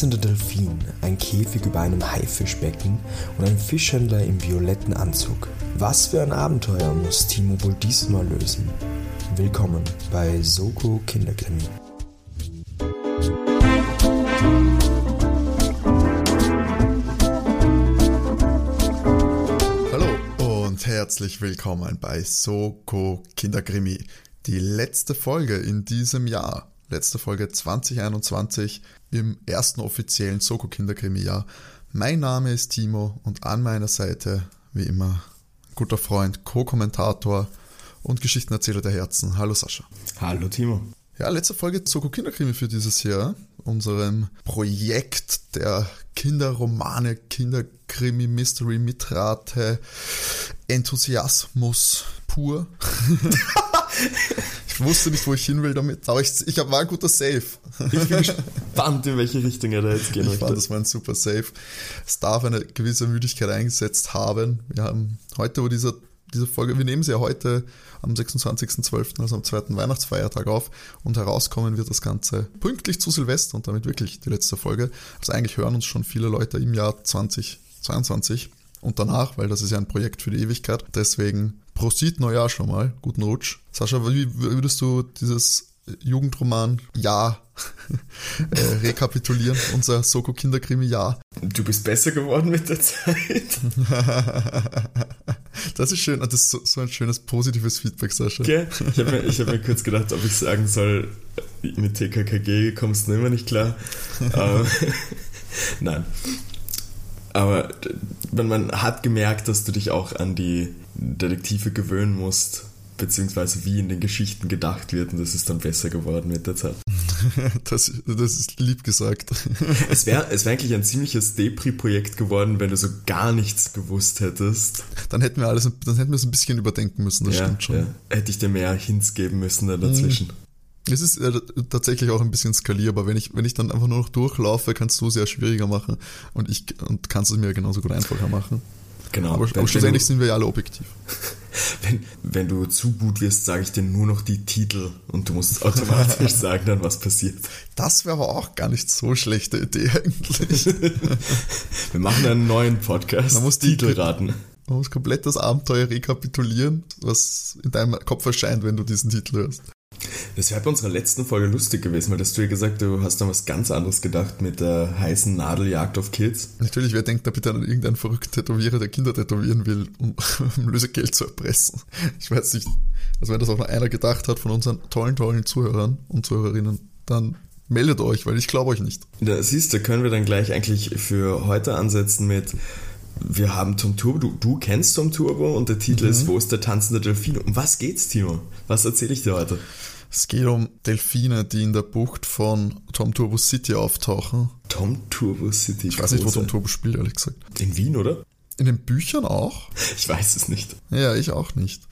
tanzender Delfin, ein Käfig über einem Haifischbecken und ein Fischhändler im violetten Anzug. Was für ein Abenteuer muss Timo wohl diesmal lösen? Willkommen bei Soko Kinderkrimi. Hallo und herzlich willkommen bei Soko Kinderkrimi. Die letzte Folge in diesem Jahr letzte Folge 2021 im ersten offiziellen Soko Kinderkrimi-Jahr. Mein Name ist Timo und an meiner Seite, wie immer, guter Freund, Co-Kommentator und Geschichtenerzähler der Herzen. Hallo Sascha. Hallo Timo. Ja, letzte Folge Soko Kinderkrimi für dieses Jahr, unserem Projekt der Kinderromane, Kinderkrimi, Mystery, Mitrate, Enthusiasmus pur. ich wusste nicht, wo ich hin will damit, aber ich, ich war ein guter Safe. Ich bin gespannt, in welche Richtung er da jetzt gehen Ich fand, das war ein super Safe. Es darf eine gewisse Müdigkeit eingesetzt haben. Wir haben heute, wo dieser, diese Folge, wir nehmen sie ja heute am 26.12., also am zweiten Weihnachtsfeiertag auf und herauskommen wird das Ganze pünktlich zu Silvester und damit wirklich die letzte Folge. Also eigentlich hören uns schon viele Leute im Jahr 2022 und danach, weil das ist ja ein Projekt für die Ewigkeit. Deswegen Prosit Neujahr schon mal, guten Rutsch. Sascha, wie würdest du dieses Jugendroman Jahr äh, rekapitulieren, unser Soko Kinderkrimi Jahr? Du bist besser geworden mit der Zeit. das ist schön, das ist so, so ein schönes positives Feedback, Sascha. Okay. Ich habe mir, hab mir kurz gedacht, ob ich sagen soll, mit TKKG kommst du immer nicht klar. Ähm, nein. Aber man hat gemerkt, dass du dich auch an die Detektive gewöhnen musst, beziehungsweise wie in den Geschichten gedacht wird und das ist dann besser geworden mit der Zeit. Das, das ist lieb gesagt. Es wäre es wär eigentlich ein ziemliches Depri-Projekt geworden, wenn du so gar nichts gewusst hättest. Dann hätten wir alles, dann hätten wir es ein bisschen überdenken müssen, das ja, stimmt schon. Ja. Hätte ich dir mehr Hints geben müssen dann dazwischen. Es ist äh, tatsächlich auch ein bisschen skalierbar. Wenn ich, wenn ich dann einfach nur noch durchlaufe, kannst du es ja schwieriger machen und ich und kannst es mir genauso gut einfacher machen. Genau. Aber, aber schlussendlich sind wir ja alle objektiv. Wenn, wenn du zu gut wirst, sage ich dir nur noch die Titel und du musst automatisch sagen dann, was passiert. Das wäre aber auch gar nicht so schlechte Idee eigentlich. wir machen einen neuen Podcast. Man muss Titel raten. Man muss komplett das Abenteuer rekapitulieren, was in deinem Kopf erscheint, wenn du diesen Titel hörst. Das wäre bei unserer letzten Folge lustig gewesen, weil hast du ja gesagt, du hast da was ganz anderes gedacht mit der heißen Nadeljagd auf Kids. Natürlich, wer denkt da bitte an irgendeinen verrückten Tätowierer, der Kinder tätowieren will, um, um Lösegeld zu erpressen. Ich weiß nicht, also wenn das auch noch einer gedacht hat von unseren tollen, tollen Zuhörern und Zuhörerinnen, dann meldet euch, weil ich glaube euch nicht. Da siehst du, können wir dann gleich eigentlich für heute ansetzen mit wir haben Tom Turbo, du, du kennst Tom Turbo und der Titel mhm. ist Wo ist der tanzende Delfin? Um was geht's, Timo? Was erzähle ich dir heute? Es geht um Delfine, die in der Bucht von Tom Turbo City auftauchen. Tom Turbo City? Ich weiß nicht, wo Tom Turbo spielt, ehrlich gesagt. In Wien, oder? In den Büchern auch? Ich weiß es nicht. Ja, ich auch nicht.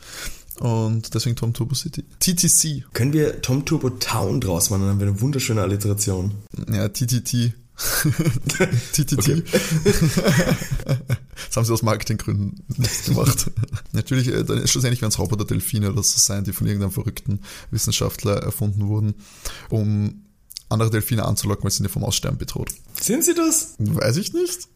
Und deswegen Tom Turbo City. TTC. Können wir Tom Turbo Town draus machen? Dann haben wir eine wunderschöne Alliteration. Ja, TTT. TTT. das haben sie aus Marketinggründen nicht gemacht. Natürlich, äh, dann schlussendlich werden es Roboter Delfine oder so sein, die von irgendeinem verrückten Wissenschaftler erfunden wurden, um andere Delfine anzulocken, weil sie ja vom Aussterben bedroht. Sind sie das? Weiß ich nicht.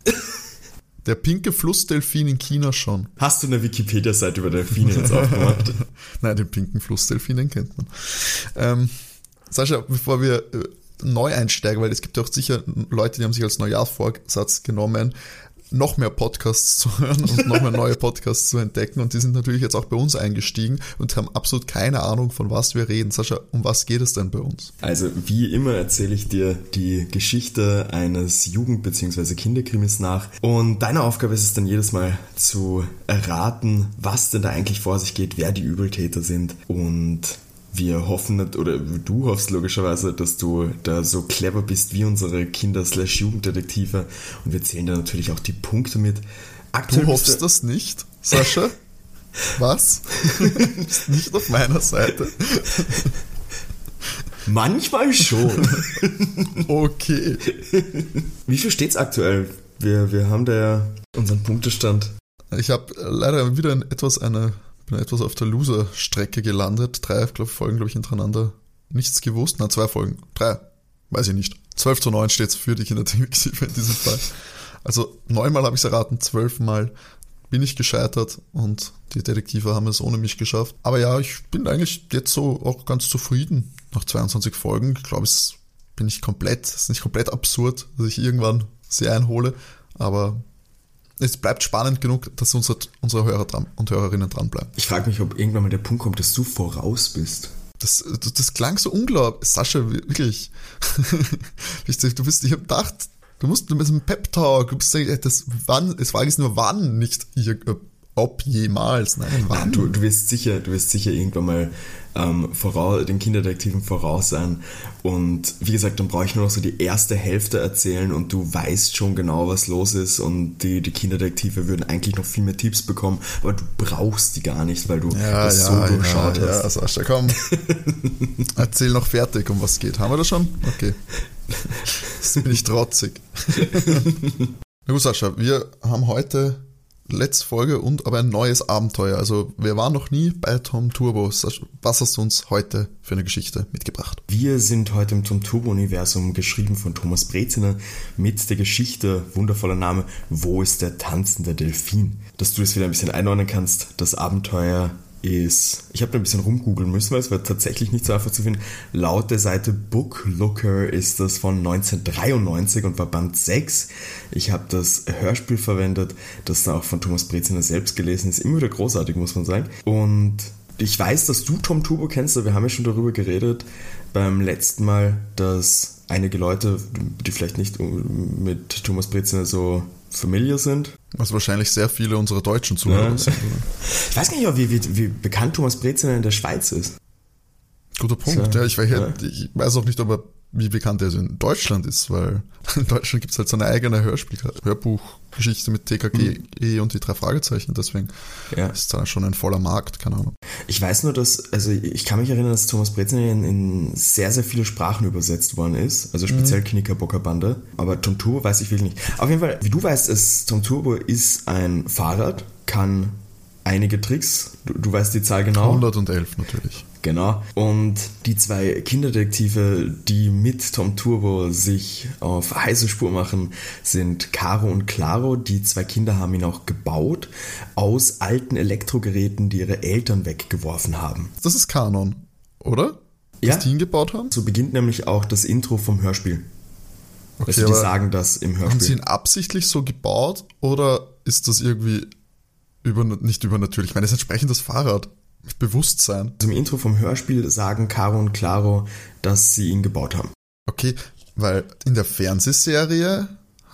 Der pinke Flussdelfin in China schon. Hast du eine Wikipedia-Seite über Delfine jetzt aufgemacht? Nein, den pinken Flussdelfin, den kennt man. Ähm, Sascha, bevor wir äh, Neueinsteiger, weil es gibt ja auch sicher Leute, die haben sich als Neujahrsvorsatz genommen, noch mehr Podcasts zu hören und noch mehr neue Podcasts zu entdecken. Und die sind natürlich jetzt auch bei uns eingestiegen und haben absolut keine Ahnung, von was wir reden. Sascha, um was geht es denn bei uns? Also wie immer erzähle ich dir die Geschichte eines Jugend- bzw. Kinderkrimis nach. Und deine Aufgabe ist es dann jedes Mal zu erraten, was denn da eigentlich vor sich geht, wer die Übeltäter sind und wir hoffen, oder du hoffst logischerweise, dass du da so clever bist wie unsere Kinder-Jugenddetektive und wir zählen da natürlich auch die Punkte mit. Aktuell du hoffst das nicht, Sascha? Was? du bist nicht auf meiner Seite. Manchmal schon. okay. Wie viel steht's aktuell? Wir, wir haben da ja unseren Punktestand. Ich habe leider wieder etwas eine bin etwas auf der Loser-Strecke gelandet. Drei glaub, Folgen, glaube ich, hintereinander. Nichts gewusst. Na, zwei Folgen. Drei. Weiß ich nicht. 12 zu 9 steht es für die Kinderdetektive in diesem Fall. Also neunmal habe ich es erraten, zwölfmal bin ich gescheitert und die Detektive haben es ohne mich geschafft. Aber ja, ich bin eigentlich jetzt so auch ganz zufrieden nach 22 Folgen. Ich glaube, es bin ich komplett, es ist nicht komplett absurd, dass ich irgendwann sie einhole, aber es bleibt spannend genug, dass unsere, unsere Hörer dran, und Hörerinnen dranbleiben. Ich frage mich, ob irgendwann mal der Punkt kommt, dass du voraus bist. Das, das, das klang so unglaublich. Sascha, wirklich. du bist, ich habe gedacht, du musst mit einem Pep-Talk, du bist, das wann, es war jetzt nur wann, nicht ob jemals. Nein, wann? Du, du wirst sicher, du wirst sicher irgendwann mal ähm, voraus, den Kinderdetektiven voraus sein. Und wie gesagt, dann brauche ich nur noch so die erste Hälfte erzählen und du weißt schon genau, was los ist. Und die, die Kinderdetektive würden eigentlich noch viel mehr Tipps bekommen, aber du brauchst die gar nicht, weil du ja, das ja, so durchschaut ja, hast. Ja, Sascha, komm. Erzähl noch fertig, um was geht. Haben wir das schon? Okay. Jetzt bin ich trotzig. Na gut, Sascha, wir haben heute letzte Folge und aber ein neues Abenteuer. Also wir waren noch nie bei Tom Turbo. Was hast du uns heute für eine Geschichte mitgebracht? Wir sind heute im Tom Turbo Universum, geschrieben von Thomas Breziner, mit der Geschichte, wundervoller Name, Wo ist der tanzende Delfin? Dass du es wieder ein bisschen einordnen kannst, das Abenteuer ist, ich habe ein bisschen rumgoogeln müssen, weil es war tatsächlich nicht so einfach zu finden. Laut der Seite Booklooker ist das von 1993 und war Band 6. Ich habe das Hörspiel verwendet, das dann auch von Thomas Breziner selbst gelesen ist. Immer wieder großartig, muss man sagen. Und ich weiß, dass du Tom Turbo kennst, aber wir haben ja schon darüber geredet beim letzten Mal, dass einige Leute, die vielleicht nicht mit Thomas Breziner so familiar sind. Was wahrscheinlich sehr viele unserer deutschen Zuhörer ja. sind. Oder? Ich weiß gar nicht, wie, wie, wie bekannt Thomas Breziner in der Schweiz ist. Guter Punkt. So, ja, ich, weiß, ja. ich weiß auch nicht, ob er wie bekannt er in Deutschland ist, weil in Deutschland gibt es halt so eine eigene Hörspiel Hörbuchgeschichte mit TKG mhm. und die drei Fragezeichen, deswegen ja. ist da schon ein voller Markt, keine Ahnung. Ich weiß nur, dass, also ich kann mich erinnern, dass Thomas Breziner in, in sehr, sehr viele Sprachen übersetzt worden ist, also speziell mhm. Knickerbocker Bande, aber Tom Turbo weiß ich wirklich nicht. Auf jeden Fall, wie du weißt, ist, Tom Turbo ist ein Fahrrad, kann einige Tricks, du, du weißt die Zahl genau. 111 natürlich. Genau. Und die zwei Kinderdetektive, die mit Tom Turbo sich auf heiße Spur machen, sind Caro und Claro. Die zwei Kinder haben ihn auch gebaut aus alten Elektrogeräten, die ihre Eltern weggeworfen haben. Das ist Kanon, oder? Ja. Dass die ihn gebaut haben? So beginnt nämlich auch das Intro vom Hörspiel. Okay, also die sagen das im Hörspiel. Haben sie ihn absichtlich so gebaut oder ist das irgendwie über, nicht übernatürlich? Ich meine, es ist entsprechend das Fahrrad. Mit Bewusstsein. Also Im Intro vom Hörspiel sagen Caro und Claro, dass sie ihn gebaut haben. Okay, weil in der Fernsehserie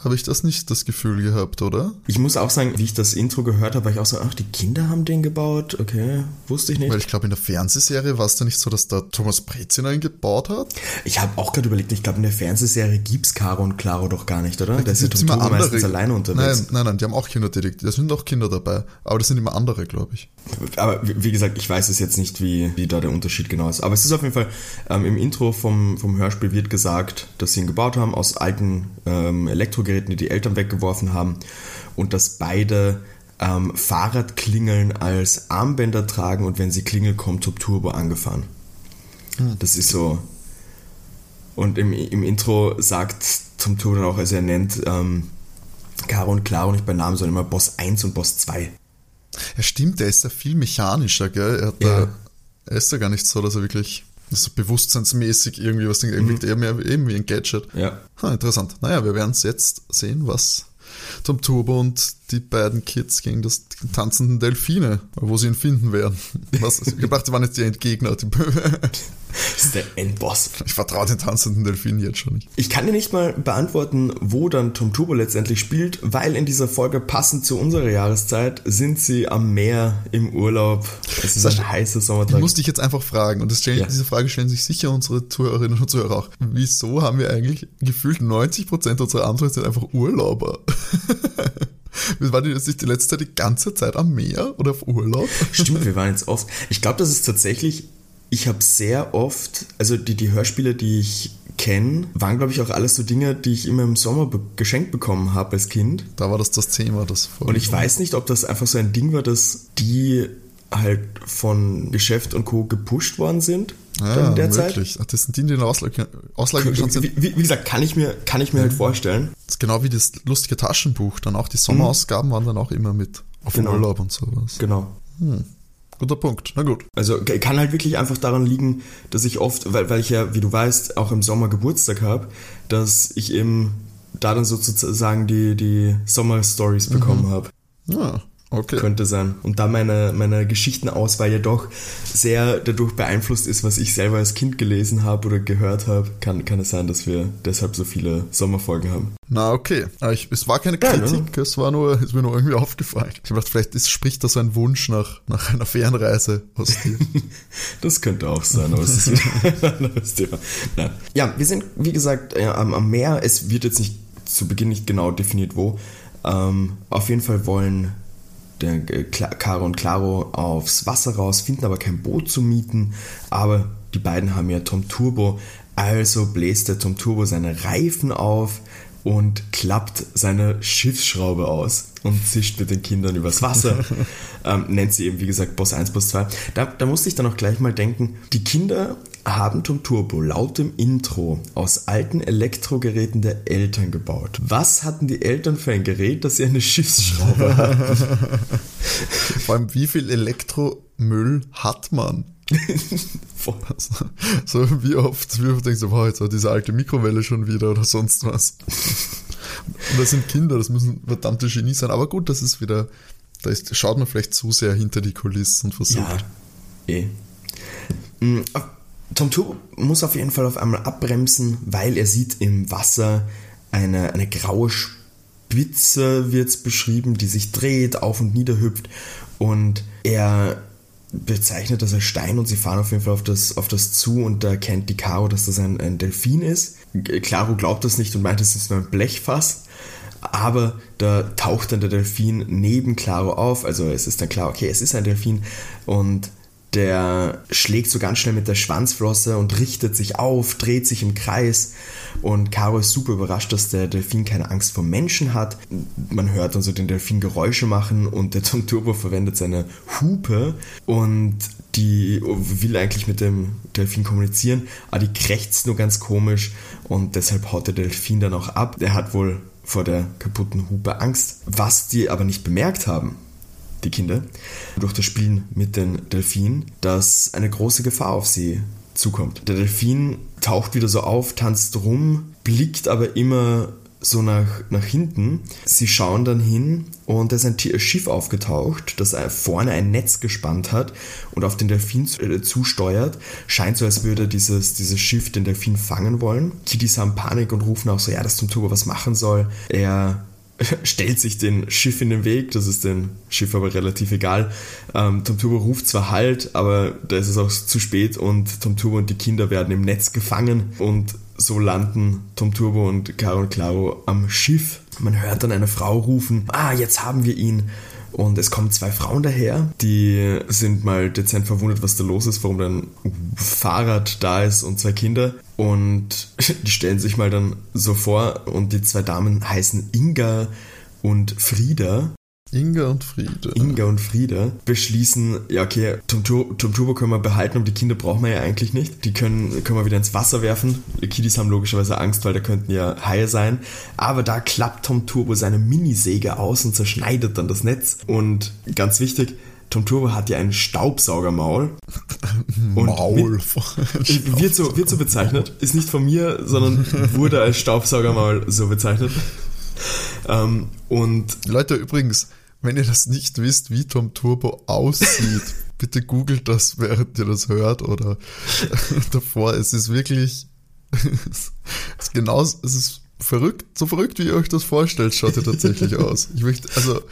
habe ich das nicht das Gefühl gehabt, oder? Ich muss auch sagen, wie ich das Intro gehört habe, war ich auch so, ach, die Kinder haben den gebaut? Okay, wusste ich nicht. Weil ich glaube, in der Fernsehserie war es da nicht so, dass da Thomas Breziner ihn gebaut hat? Ich habe auch gerade überlegt, ich glaube, in der Fernsehserie gibt es Caro und Claro doch gar nicht, oder? Da ja Tom Turbo meistens alleine unterwegs. Nein, nein, nein, die haben auch Kinderdetektive, da sind auch Kinder dabei, aber das sind immer andere, glaube ich. Aber wie gesagt, ich weiß es jetzt nicht, wie, wie da der Unterschied genau ist. Aber es ist auf jeden Fall, ähm, im Intro vom, vom Hörspiel wird gesagt, dass sie ihn gebaut haben aus alten ähm, Elektrogeräten, die die Eltern weggeworfen haben und dass beide ähm, Fahrradklingeln als Armbänder tragen und wenn sie klingeln, kommt Top Turbo angefahren. Hm. Das ist so. Und im, im Intro sagt Tom Turbo dann auch, also er nennt ähm, Caro und Clara nicht bei Namen, sondern immer Boss 1 und Boss 2. Ja, stimmt, der ist ja viel mechanischer, gell? Er, ja. da, er ist ja gar nicht so, dass er wirklich so bewusstseinsmäßig irgendwie was, mhm. wirkt eher mehr eben wie ein Gadget. Ja. Ha, interessant. Naja, wir werden es jetzt sehen, was Tom Turbo und die beiden Kids gegen das tanzenden Delfine, wo sie ihn finden werden. Was, ich dachte, waren jetzt die Endgegner. Die das ist der Endboss. Ich vertraue den tanzenden Delfinen jetzt schon nicht. Ich kann dir nicht mal beantworten, wo dann Tom Turbo letztendlich spielt, weil in dieser Folge passend zu unserer Jahreszeit sind sie am Meer im Urlaub. Es ist ein heißer Sommertag. Ich muss dich jetzt einfach fragen, und stellen, ja. diese Frage stellen sich sicher unsere Zuhörerinnen und Zuhörer auch. Wieso haben wir eigentlich gefühlt 90% unserer Antworten sind einfach Urlauber? War die jetzt nicht die letzte Zeit die ganze Zeit am Meer oder auf Urlaub? Stimmt, wir waren jetzt oft. Ich glaube, das ist tatsächlich ich habe sehr oft, also die, die Hörspiele, die ich kenne, waren, glaube ich, auch alles so Dinge, die ich immer im Sommer be geschenkt bekommen habe als Kind. Da war das das Thema, das Und ich weiß nicht, ob das einfach so ein Ding war, dass die halt von Geschäft und Co. gepusht worden sind. Ja, wirklich. Ach, das sind die, die in der Auslage, Auslage schon sind. Wie, wie, gesagt, kann ich mir, kann ich mir halt vorstellen. Das ist genau wie das lustige Taschenbuch. Dann auch die Sommerausgaben mhm. waren dann auch immer mit auf genau. Urlaub und sowas. Genau. Hm. Guter Punkt. Na gut. Also kann halt wirklich einfach daran liegen, dass ich oft, weil, weil ich ja, wie du weißt, auch im Sommer Geburtstag habe, dass ich eben da dann sozusagen die, die Sommer-Stories bekommen mhm. habe. Ja, okay. Könnte sein. Und da meine, meine Geschichtenauswahl ja doch sehr dadurch beeinflusst ist, was ich selber als Kind gelesen habe oder gehört habe, kann, kann es sein, dass wir deshalb so viele Sommerfolgen haben. Na, okay. Ich, es war keine Kritik, ja, es war nur, ist mir nur irgendwie aufgefallen. Ich dachte, vielleicht ist, spricht da so ein Wunsch nach, nach einer Fernreise aus dir. das könnte auch sein, aber es ist ein anderes Thema. Nein. Ja, wir sind, wie gesagt, ja, am, am Meer. Es wird jetzt nicht zu Beginn nicht genau definiert, wo. Ähm, auf jeden Fall wollen äh, Caro und Claro aufs Wasser raus, finden aber kein Boot zu mieten. Aber die beiden haben ja Tom Turbo, also bläst der Tom Turbo seine Reifen auf und klappt seine Schiffsschraube aus und zischt mit den Kindern übers Wasser. ähm, nennt sie eben, wie gesagt, Boss 1, Boss 2. Da, da musste ich dann auch gleich mal denken, die Kinder haben Tom Turbo laut dem Intro aus alten Elektrogeräten der Eltern gebaut. Was hatten die Eltern für ein Gerät, dass sie eine Schiffsschraube hatten? Vor allem, wie viel Elektromüll hat man? so wie oft, wie oft denkst du, wow, jetzt war diese alte Mikrowelle schon wieder oder sonst was. Und das sind Kinder, das müssen verdammte Genie sein. Aber gut, das ist wieder, da ist, schaut man vielleicht zu sehr hinter die Kulissen und versucht. Ja, eh. Mm, Tom Turbo muss auf jeden Fall auf einmal abbremsen, weil er sieht im Wasser eine, eine graue Spitze, wird es beschrieben, die sich dreht, auf und nieder hüpft. Und er bezeichnet das als Stein und sie fahren auf jeden Fall auf das, auf das zu und da erkennt die Caro, dass das ein, ein Delfin ist. Claro glaubt das nicht und meint, es ist nur ein Blechfass. Aber da taucht dann der Delfin neben Claro auf. Also es ist dann klar, okay, es ist ein Delfin und der schlägt so ganz schnell mit der Schwanzflosse und richtet sich auf, dreht sich im Kreis. Und Caro ist super überrascht, dass der Delfin keine Angst vor Menschen hat. Man hört dann so den Delfin Geräusche machen und der Tom Turbo verwendet seine Hupe und die will eigentlich mit dem Delfin kommunizieren, aber die krächzt nur ganz komisch und deshalb haut der Delfin dann auch ab. Er hat wohl vor der kaputten Hupe Angst. Was die aber nicht bemerkt haben, die Kinder, durch das Spielen mit den Delfinen, dass eine große Gefahr auf sie zukommt. Der Delfin taucht wieder so auf, tanzt rum, blickt aber immer so nach, nach hinten. Sie schauen dann hin und da ist ein Schiff aufgetaucht, das vorne ein Netz gespannt hat und auf den Delfin äh, zusteuert. Scheint so, als würde dieses, dieses Schiff den Delfin fangen wollen. Kitties haben Panik und rufen auch so, ja, dass Tom Turbo was machen soll. Er stellt sich den Schiff in den Weg, das ist dem Schiff aber relativ egal. Ähm, Tom Turbo ruft zwar Halt, aber da ist es auch zu spät und Tom Turbo und die Kinder werden im Netz gefangen und so landen Tom Turbo und Caro und Claro am Schiff. Man hört dann eine Frau rufen, ah, jetzt haben wir ihn. Und es kommen zwei Frauen daher, die sind mal dezent verwundert, was da los ist, warum dann ein Fahrrad da ist und zwei Kinder. Und die stellen sich mal dann so vor und die zwei Damen heißen Inga und Frieda. Inga und Frieda. Inga und Frieda beschließen, ja okay, Tom, Tom Turbo können wir behalten, aber die Kinder brauchen wir ja eigentlich nicht. Die können, können wir wieder ins Wasser werfen. Die Kiddies haben logischerweise Angst, weil da könnten ja Haie sein. Aber da klappt Tom Turbo seine Minisäge aus und zerschneidet dann das Netz. Und ganz wichtig, Tom Turbo hat ja ein Staubsaugermaul. Maul. Wird, wird, so, wird so bezeichnet. Ist nicht von mir, sondern wurde als Staubsaugermaul so bezeichnet. Ähm, und Leute, übrigens, wenn ihr das nicht wisst, wie Tom Turbo aussieht, bitte googelt das, während ihr das hört oder davor. Es ist wirklich, es ist genau, es ist verrückt, so verrückt, wie ihr euch das vorstellt, schaut er tatsächlich aus. Ich möchte, also,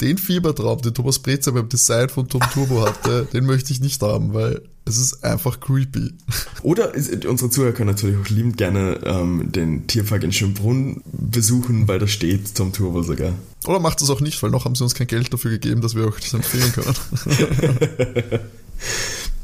den Fiebertraum, den Thomas Brezer beim Design von Tom Turbo hatte, den möchte ich nicht haben, weil es ist einfach creepy. Oder unsere Zuhörer können natürlich auch liebend gerne ähm, den Tierpark in Schönbrunn besuchen, weil da steht Tom Turbo sogar. Oder macht es auch nicht, weil noch haben sie uns kein Geld dafür gegeben, dass wir euch das empfehlen können.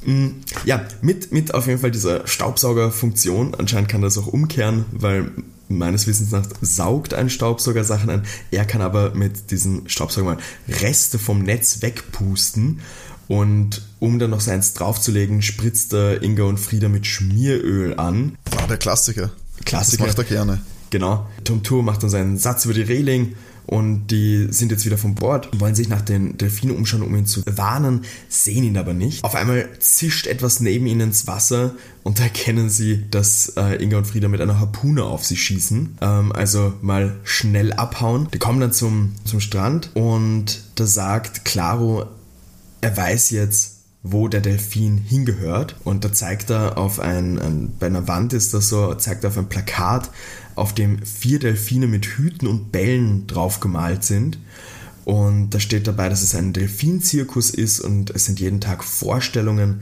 Mm, ja, mit, mit auf jeden Fall dieser Staubsaugerfunktion. Anscheinend kann das auch umkehren, weil meines Wissens nach saugt ein Staubsauger Sachen an. Er kann aber mit diesen Staubsauger mal Reste vom Netz wegpusten Und um dann noch seins draufzulegen, spritzt er Inga und Frieda mit Schmieröl an. Ah, der Klassiker. Klassiker. Das macht er gerne. Genau. Tom Tour macht dann seinen Satz über die Reling und die sind jetzt wieder von Bord, wollen sich nach den Delfinen umschauen, um ihn zu warnen, sehen ihn aber nicht. Auf einmal zischt etwas neben ihnen ins Wasser und da erkennen sie, dass äh, Inga und Frieda mit einer Harpune auf sie schießen. Ähm, also mal schnell abhauen. Die kommen dann zum, zum Strand und da sagt Claro, er weiß jetzt, wo der Delfin hingehört. Und da zeigt er auf ein, ein, bei einer Wand ist das so, zeigt er auf ein Plakat, auf dem vier Delfine mit Hüten und Bällen drauf gemalt sind. Und da steht dabei, dass es ein Delfinzirkus ist und es sind jeden Tag Vorstellungen.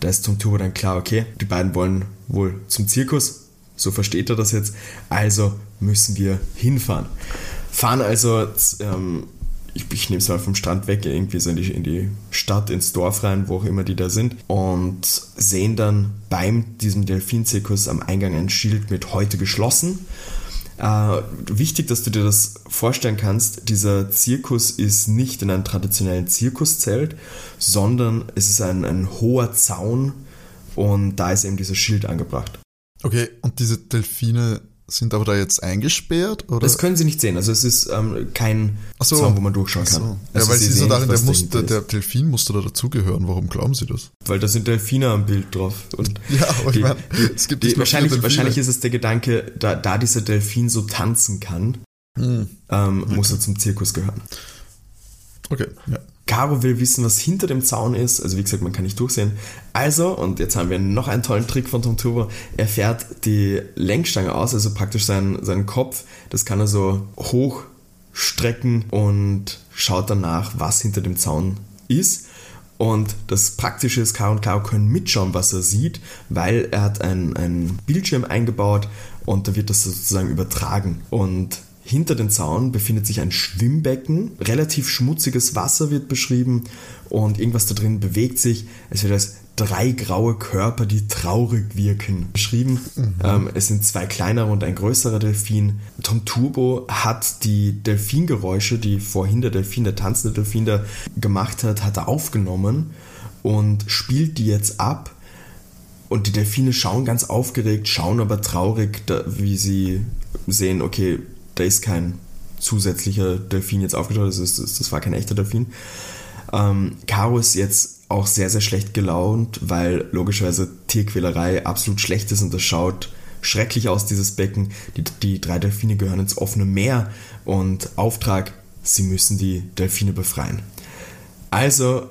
Da ist zum Turbo dann klar, okay, die beiden wollen wohl zum Zirkus, so versteht er das jetzt, also müssen wir hinfahren. Fahren also ähm, ich, ich nehme es mal vom Strand weg, irgendwie so in die, in die Stadt, ins Dorf rein, wo auch immer die da sind, und sehen dann beim diesem Delfinzirkus am Eingang ein Schild mit heute geschlossen. Äh, wichtig, dass du dir das vorstellen kannst, dieser Zirkus ist nicht in einem traditionellen Zirkuszelt, sondern es ist ein, ein hoher Zaun und da ist eben dieses Schild angebracht. Okay, und diese Delfine sind aber da jetzt eingesperrt? Oder? Das können sie nicht sehen. Also es ist ähm, kein so. Zaun, wo man durchschauen kann. So. Also ja, weil sie, so darin, der, muss, der, Delfin musste da dazugehören. Warum glauben sie das? Weil da sind Delfine am Bild drauf. Und Ja, aber ich meine, es gibt die, wahrscheinlich, wahrscheinlich ist es der Gedanke, da, da dieser Delfin so tanzen kann, Hm. ähm, muss er zum Zirkus gehören. Okay, ja. Caro will wissen, was hinter dem Zaun ist. Also wie gesagt, man kann nicht durchsehen. Also, und jetzt haben wir noch einen tollen Trick von Tom Turbo. Er fährt die Lenkstange aus, also praktisch seinen, seinen Kopf. Das kann er so hochstrecken und schaut danach, was hinter dem Zaun ist. Und das Praktische ist, Caro und Caro können mitschauen, was er sieht, weil er hat einen, einen Bildschirm eingebaut und da wird das sozusagen übertragen. Und hinter dem Zaun befindet sich ein Schwimmbecken, relativ schmutziges Wasser wird beschrieben und irgendwas da drin bewegt sich. Es wird als drei graue Körper, die traurig wirken, beschrieben. Ähm, es sind zwei kleinere und ein größerer Delfin. Tom Turbo hat die Delfingeräusche, die vorhin der Delfin, der tanzende Delfin da gemacht hat, hat er aufgenommen und spielt die jetzt ab. Und die Delfine schauen ganz aufgeregt, schauen aber traurig, da, wie sie sehen, okay, da ist kein zusätzlicher Delfin jetzt aufgetaucht, das, ist, das war kein echter Delfin. Ähm, Caro ist jetzt auch sehr, sehr schlecht gelaunt, weil logischerweise Tierquälerei absolut schlecht ist und das schaut schrecklich aus, dieses Becken. Die, die drei Delfine gehören ins offene Meer und Auftrag, sie müssen die Delfine befreien. Also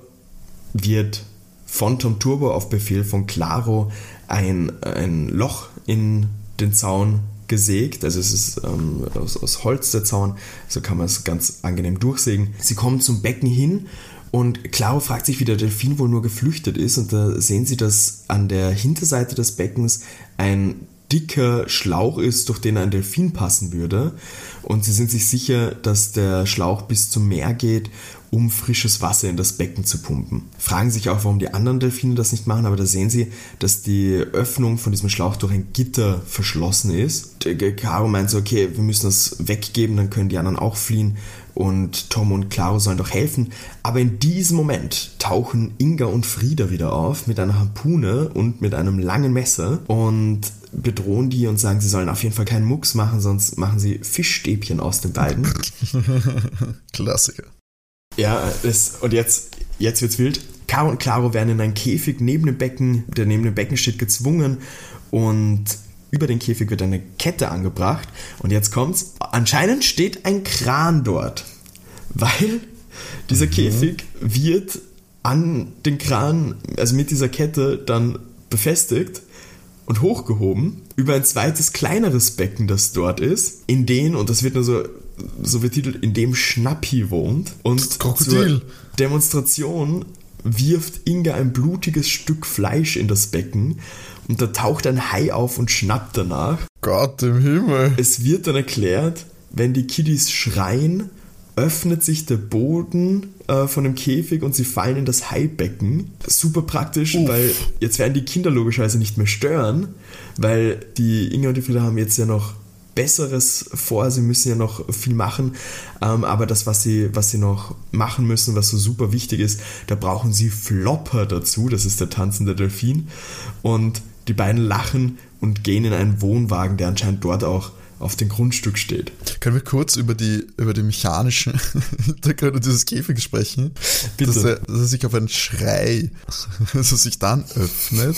wird von Tom Turbo auf Befehl von Claro ein, ein Loch in den Zaun gesägt, also es ist ähm, aus, aus Holz der Zaun, so kann man es ganz angenehm durchsägen. Sie kommen zum Becken hin und Claro fragt sich, wie der Delfin wohl nur geflüchtet ist. Und da sehen sie, dass an der Hinterseite des Beckens ein dicker Schlauch ist, durch den ein Delfin passen würde. Und sie sind sich sicher, dass der Schlauch bis zum Meer geht, um frisches Wasser in das Becken zu pumpen. Fragen sich auch, warum die anderen Delfine das nicht machen, aber da sehen sie, dass die Öffnung von diesem Schlauch durch ein Gitter verschlossen ist. Caro meint so, okay, wir müssen das weggeben, dann können die anderen auch fliehen und Tom und Claro sollen doch helfen. Aber in diesem Moment tauchen Inga und Frieda wieder auf mit einer Harpune und mit einem langen Messer und bedrohen die und sagen, sie sollen auf jeden Fall keinen Mucks machen, sonst machen sie Fischstäbchen aus den beiden. Klassiker. Ja, das, und jetzt, jetzt wird's wild. Caro und Claro werden in einen Käfig neben dem Becken, der neben dem Becken steht, gezwungen und über den Käfig wird eine Kette angebracht. Und jetzt kommt's. Anscheinend steht ein Kran dort, weil dieser Käfig wird an den Kran, also mit dieser Kette dann befestigt und hochgehoben über ein zweites kleineres Becken, das dort ist, in den, und das wird nur so, so betitelt, in dem Schnappi wohnt. Und Krokodil. zur Demonstration wirft Inga ein blutiges Stück Fleisch in das Becken und da taucht ein Hai auf und schnappt danach. Gott im Himmel. Es wird dann erklärt, wenn die Kiddies schreien, öffnet sich der Boden äh, von dem Käfig und sie fallen in das Haibecken. Super praktisch, Uff. weil jetzt werden die Kinder logischerweise nicht mehr stören, weil die Inga und die Frieda haben jetzt ja noch Besseres vor, sie müssen ja noch viel machen, ähm, aber das, was sie, was sie noch machen müssen, was so super wichtig ist, da brauchen sie Flopper dazu, das ist der tanzende Delfin. Und die beiden lachen und gehen in einen Wohnwagen, der anscheinend dort auch auf dem Grundstück steht. Können wir kurz über die, über die mechanischen Hintergründe dieses Käfigs sprechen? Bitte. Dass er, dass er sich auf einen Schrei, dass er sich dann öffnet.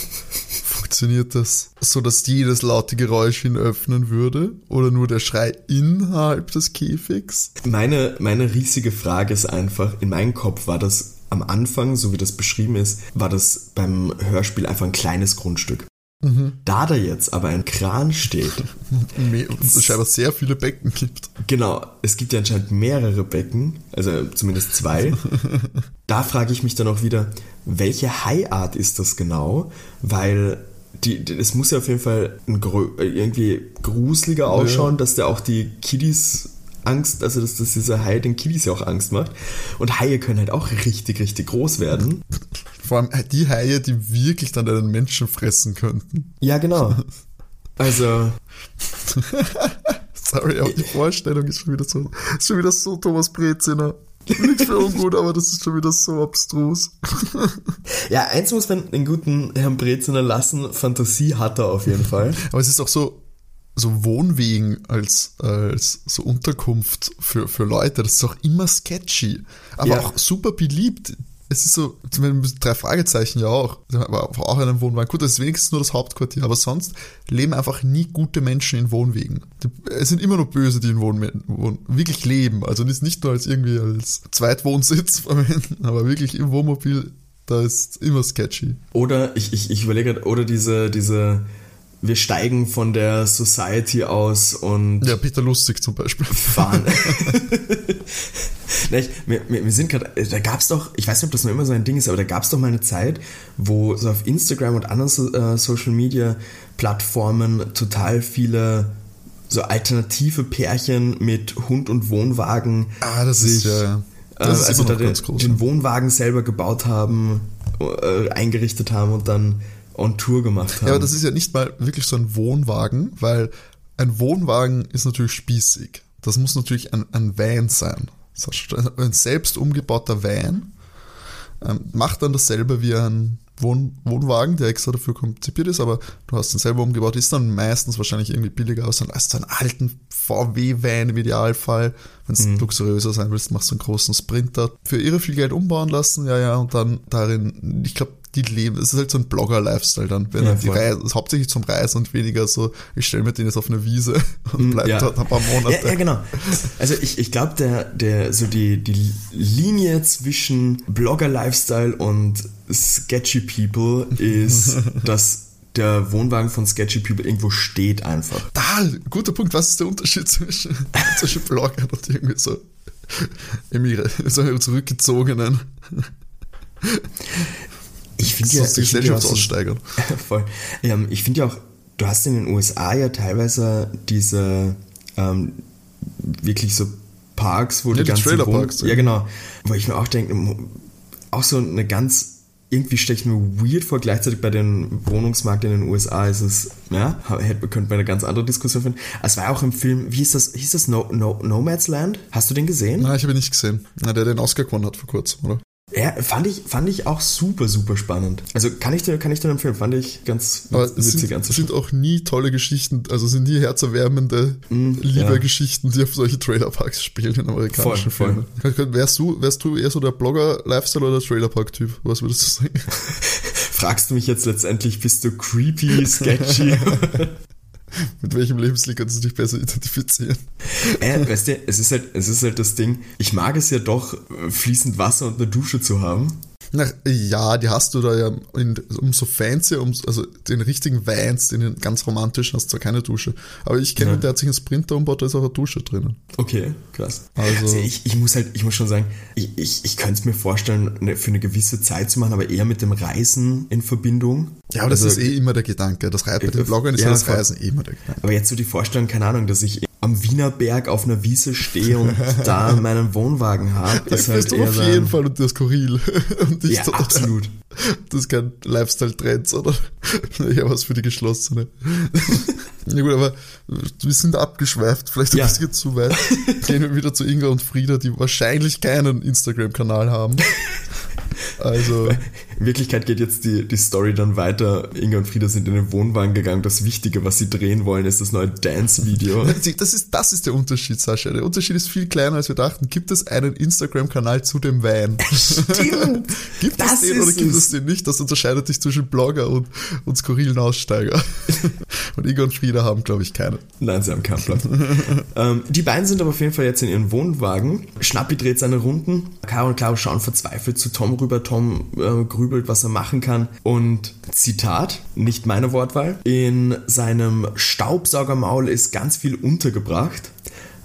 Funktioniert das so, dass jedes laute Geräusch ihn öffnen würde? Oder nur der Schrei innerhalb des Käfigs? Meine, meine riesige Frage ist einfach, in meinem Kopf war das am Anfang, so wie das beschrieben ist, war das beim Hörspiel einfach ein kleines Grundstück. Mhm. Da da jetzt aber ein Kran steht. und es scheinbar sehr viele Becken gibt. Genau, es gibt ja anscheinend mehrere Becken, also zumindest zwei. da frage ich mich dann auch wieder, welche Haiart ist das genau? Weil die, die, es muss ja auf jeden Fall ein, irgendwie gruseliger ausschauen, ja. dass der auch die Kiddies Angst, also dass, dass dieser Hai den Kiddies ja auch Angst macht. Und Haie können halt auch richtig, richtig groß werden. Vor allem die Haie, die wirklich dann einen Menschen fressen könnten. Ja, genau. Also. Sorry, aber die Vorstellung ist schon wieder so, ist schon wieder so Thomas Breziner. Nicht für ungut, aber das ist schon wieder so abstrus. ja, eins muss man den guten Herrn Breziner lassen, Fantasie hat er auf jeden Fall. Aber es ist auch so, so Wohnwegen als, als so Unterkunft für, für Leute, das ist auch immer sketchy, aber ja. auch super beliebt. Es ist so, zumindest drei Fragezeichen ja auch, aber auch in einem Wohnwagen. Gut, das ist wenigstens nur das Hauptquartier, aber sonst leben einfach nie gute Menschen in Wohnwegen. Es sind immer nur Böse, die in Wohnwegen wirklich leben. Also nicht nur als irgendwie als Zweitwohnsitz verwenden, aber wirklich im Wohnmobil, da ist immer sketchy. Oder ich, ich, ich überlege, oder diese, diese wir steigen von der Society aus und. Ja, Peter Lustig zum Beispiel. Fahren. ich, wir, wir, sind gerade, da gab es doch, ich weiß nicht, ob das noch immer so ein Ding ist, aber da gab es doch mal eine Zeit, wo so auf Instagram und anderen so, äh, Social Media Plattformen total viele so alternative Pärchen mit Hund und Wohnwagen ah, das sich, ist ja, das äh, also da den, den, Wohnwagen selber gebaut haben, äh, eingerichtet haben und dann on Tour gemacht haben. Ja, aber das ist ja nicht mal wirklich so ein Wohnwagen, weil ein Wohnwagen ist natürlich spießig. Das muss natürlich ein, ein Van sein. Ein selbst umgebauter Van ähm, macht dann dasselbe wie ein Wohn Wohnwagen, der extra dafür konzipiert ist, aber du hast den selber umgebaut, ist dann meistens wahrscheinlich irgendwie billiger aus. Dann hast du einen alten VW-Van im Idealfall. Wenn du mhm. luxuriöser sein willst, machst du einen großen Sprinter. Für irre viel Geld umbauen lassen, ja, ja, und dann darin, ich glaube, die leben, es ist halt so ein Blogger-Lifestyle dann, wenn ja, die Reise, hauptsächlich zum Reisen und weniger so, ich stelle mir den jetzt auf eine Wiese und hm, bleib ja. dort ein paar Monate. Ja, ja genau. Also ich, ich glaube, der, der, so die, die Linie zwischen Blogger-Lifestyle und Sketchy People ist, dass der Wohnwagen von Sketchy People irgendwo steht einfach. Da, guter Punkt. Was ist der Unterschied zwischen, zwischen Blogger und irgendwie so, so zurückgezogenen? Ich finde ja, ja auch, voll. Ähm, ich finde ja auch, du hast in den USA ja teilweise diese ähm, wirklich so Parks, wo ja, die, die ganzen Trailerparks. Ja, genau. Wo ich mir auch denke, auch so eine ganz irgendwie stelle ich mir weird vor, gleichzeitig bei den Wohnungsmarkt in den USA ist es, ja, hätte, könnte man eine ganz andere Diskussion finden. Es war auch im Film, wie hieß das, hieß das no, no, Nomads Land? Hast du den gesehen? Nein, ich habe ihn nicht gesehen. Na, der den Oscar gewonnen hat vor kurzem, oder? Ja, fand ich, fand ich auch super, super spannend. Also kann ich dir, kann ich dir empfehlen, fand ich ganz Aber witzig anzuschauen. sind auch nie tolle Geschichten, also sind nie herzerwärmende mm, Liebe-Geschichten, die auf solche Trailerparks spielen in amerikanischen voll, Filmen. Voll. Wärst du, wärst du eher so der Blogger-Lifestyle oder Trailerpark-Typ? Was würdest du sagen? Fragst du mich jetzt letztendlich, bist du creepy, sketchy? Mit welchem Lebenslied kannst du dich besser identifizieren? Äh, weißt du, es ist, halt, es ist halt das Ding, ich mag es ja doch, fließend Wasser und eine Dusche zu haben. Na, ja, die hast du da ja in, umso fancier, um, also den richtigen Vans, den ganz romantischen, hast du zwar keine Dusche. Aber ich kenne, ja. der hat sich einen Sprinter umgebaut, da ist auch eine Dusche drinnen. Okay, krass. Also, also ich, ich muss halt, ich muss schon sagen, ich, ich, ich könnte es mir vorstellen, ne, für eine gewisse Zeit zu machen, aber eher mit dem Reisen in Verbindung. Ja, aber also, das ist eh immer der Gedanke. Das bei den Bloggern ist ja, das Reisen eh immer der Gedanke. Aber jetzt so die Vorstellung, keine Ahnung, dass ich am Wienerberg auf einer Wiese stehe und da meinen Wohnwagen habe. Das ist halt du eher auf jeden Fall und das skurril. Und Ja, so- absolut. Das ist kein Lifestyle-Trend, sondern eher was für die Geschlossene. Ja gut, aber wir sind abgeschweift, vielleicht ein Ja. bisschen zu weit. Gehen wir wieder zu Inga und Frieda, die wahrscheinlich keinen Instagram-Kanal haben. Also, In Wirklichkeit geht jetzt die, die Story dann weiter. Inga und Frieda sind in den Wohnwagen gegangen. Das Wichtige, was sie drehen wollen, ist das neue Dance-Video. das ist, das ist der Unterschied, Sascha. Der Unterschied ist viel kleiner, als wir dachten. Gibt es einen Instagram-Kanal zu dem Wein? Stimmt! Gibt Das es den oder gibt es. es den nicht? Das unterscheidet sich zwischen Blogger und, und skurrilen Aussteiger. Und Inga und Frieda haben, glaube ich, keinen. Nein, sie haben keinen Plan. ähm, die beiden sind aber auf jeden Fall jetzt in ihren Wohnwagen. Schnappi dreht seine Runden. Caro und Caro schauen verzweifelt zu Tom rüber. Tom äh, grübelt, was er machen kann. Und Zitat, nicht meine Wortwahl, in seinem Staubsaugermaul ist ganz viel untergebracht.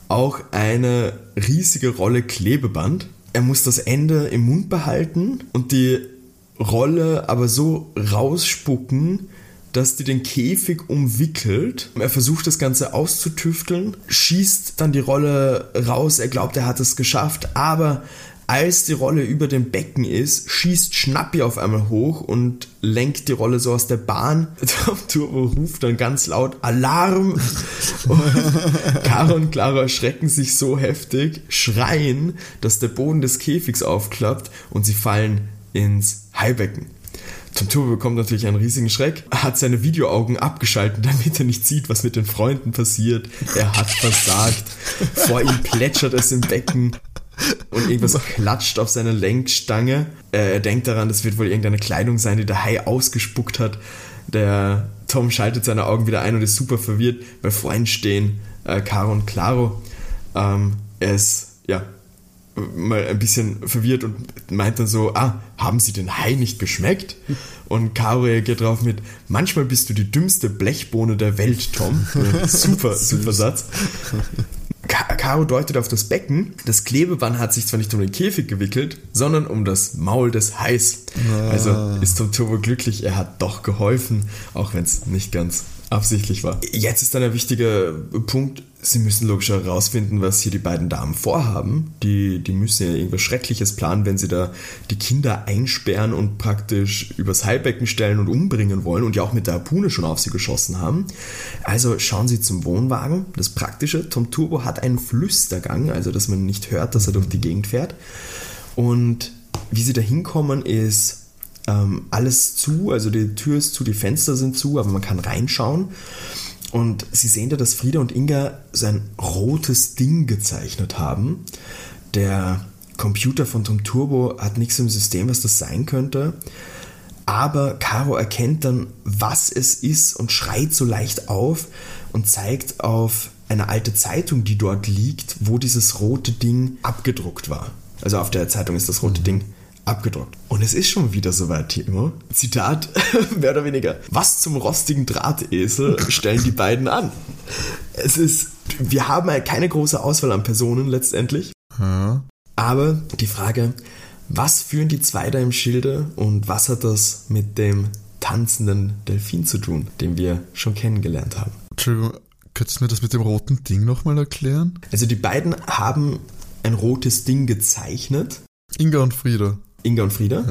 Auch eine riesige Rolle Klebeband. Er muss das Ende im Mund behalten und die Rolle aber so rausspucken, dass die den Käfig umwickelt. Er versucht das Ganze auszutüfteln, schießt dann die Rolle raus. Er glaubt, er hat es geschafft, aber als die Rolle über dem Becken ist, schießt Schnappi auf einmal hoch und lenkt die Rolle so aus der Bahn. Turbo ruft dann ganz laut Alarm. Und Caro und Clara erschrecken sich so heftig, schreien, dass der Boden des Käfigs aufklappt und sie fallen ins Haibecken. Tom Turbo bekommt natürlich einen riesigen Schreck, hat seine Videoaugen abgeschaltet, damit er nicht sieht, was mit den Freunden passiert. Er hat versagt. Vor ihm plätschert es im Becken und irgendwas klatscht auf seine Lenkstange. Äh, Er denkt daran, das wird wohl irgendeine Kleidung sein, die der Hai ausgespuckt hat. Der Tom schaltet seine Augen wieder ein und ist super verwirrt, weil vor ihm stehen äh, Caro und Claro. Ähm, er ist, ja, mal ein bisschen verwirrt und meint dann so, ah, haben Sie den Hai nicht geschmeckt? Und Caro reagiert drauf mit, manchmal bist du die dümmste Blechbohne der Welt, Tom. Super, super Satz. Caro deutet auf das Becken. Das Klebeband hat sich zwar nicht um den Käfig gewickelt, sondern um das Maul des Hais. Also ist Tom Turbo glücklich, er hat doch geholfen, auch wenn es nicht ganz absichtlich war. Jetzt ist dann ein wichtiger Punkt, sie müssen logisch herausfinden, was hier die beiden Damen vorhaben. Die, die müssen ja irgendwas Schreckliches planen, wenn sie da die Kinder einsperren und praktisch übers Haibecken stellen und umbringen wollen und ja auch mit der Harpune schon auf sie geschossen haben. Also schauen sie zum Wohnwagen. Das Praktische, Tom Turbo hat einen Flüstergang, also dass man nicht hört, dass er durch die Gegend fährt. Und wie sie da hinkommen, ist ähm, alles zu, also die Tür ist zu, die Fenster sind zu, aber man kann reinschauen. Und sie sehen da, dass Frieda und Inga so ein rotes Ding gezeichnet haben. Der Computer von Tom Turbo hat nichts im System, was das sein könnte. Aber Caro erkennt dann, was es ist und schreit so leicht auf und zeigt auf eine alte Zeitung, die dort liegt, wo dieses rote Ding abgedruckt war. Also auf der Zeitung ist das rote Ding abgedruckt. Und es ist schon wieder soweit, Timo. Zitat, mehr oder weniger. Was zum rostigen Drahtesel stellen die beiden an? Es ist, wir haben halt keine große Auswahl an Personen letztendlich. Ja. Aber die Frage, was führen die zwei da im Schilde und was hat das mit dem tanzenden Delfin zu tun, den wir schon kennengelernt haben? Entschuldigung, könntest du mir das mit dem roten Ding nochmal erklären? Also die beiden haben ein rotes Ding gezeichnet, Inga und Frieda. Inga und Frieda.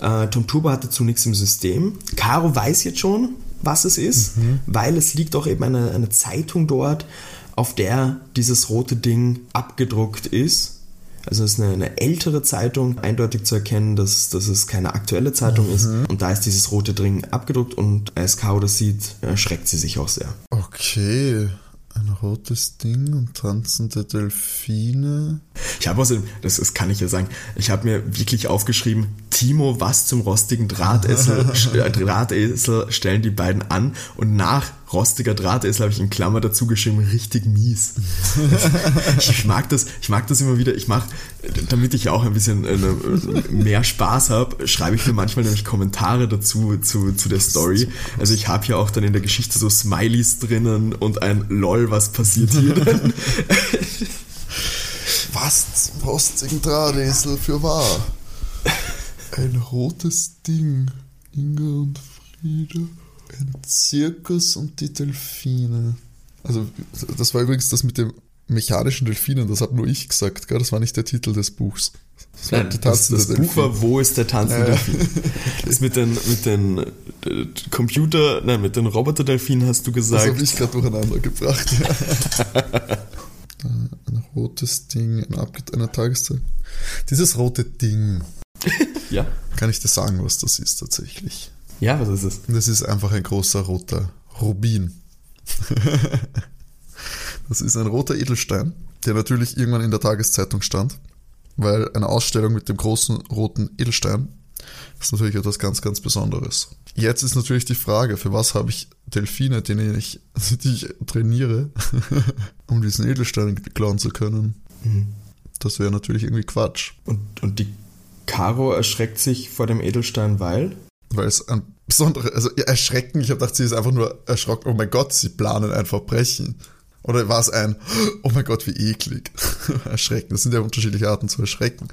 Äh, Tom Turbo hat dazu nichts im System. Caro weiß jetzt schon, was es ist, weil es liegt auch eben eine, eine Zeitung dort, auf der dieses rote Ding abgedruckt ist. Also es ist eine, eine ältere Zeitung, eindeutig zu erkennen, dass, dass es keine aktuelle Zeitung ist. Und da ist dieses rote Ding abgedruckt und als Caro das sieht, erschreckt sie sich auch sehr. Okay, ein rotes Ding und tanzende Delfine. Ich habe außerdem, das, das kann ich ja sagen, ich habe mir wirklich aufgeschrieben, Timo, was zum rostigen Drahtesel, äh, Drahtesel stellen die beiden an und nach rostiger Drahtesel habe ich in Klammer dazu geschrieben, richtig mies. ich mag das, ich mag das immer wieder, ich mache, damit ich auch ein bisschen äh, mehr Spaß habe, schreibe ich mir manchmal nämlich Kommentare dazu, zu, zu der Story. Also ich habe ja auch dann in der Geschichte so Smileys drinnen und ein LOL, was passiert hier denn? Was zum rostigen Drahtesel für wahr? Ein rotes Ding. Inga und Frieda. Ein Zirkus und die Delfine. Also, das war übrigens das mit dem mechanischen Delfinen, das habe nur ich gesagt, gell? das war nicht der Titel des Buchs. Das, Nein, das, das Buch war Wo ist der tanzende ja, Delfin? Das mit den, mit den äh, Computer, nein, mit den Roboter-Delfinen hast du gesagt. Das habe ich gerade durcheinander gebracht. Ja. ein rotes Ding, ein einer Tageszeit. Dieses rote Ding. ja. Kann ich dir sagen, was das ist tatsächlich? Ja, was ist es? Das ist einfach ein großer roter Rubin. das ist ein roter Edelstein, der natürlich irgendwann in der Tageszeitung stand, weil eine Ausstellung mit dem großen roten Edelstein ist natürlich etwas ganz, ganz Besonderes. Jetzt ist natürlich die Frage, für was habe ich Delfine, denen ich, die ich trainiere, um diesen Edelstein klauen zu können? Mhm. Das wäre natürlich irgendwie Quatsch. Und, und die Caro erschreckt sich vor dem Edelstein, weil? Weil es ein besonderes, also ja, erschrecken, ich habe gedacht, sie ist einfach nur erschrocken, oh mein Gott, sie planen ein Verbrechen. Oder war es ein, oh mein Gott, wie eklig. erschrecken, das sind ja unterschiedliche Arten zu erschrecken.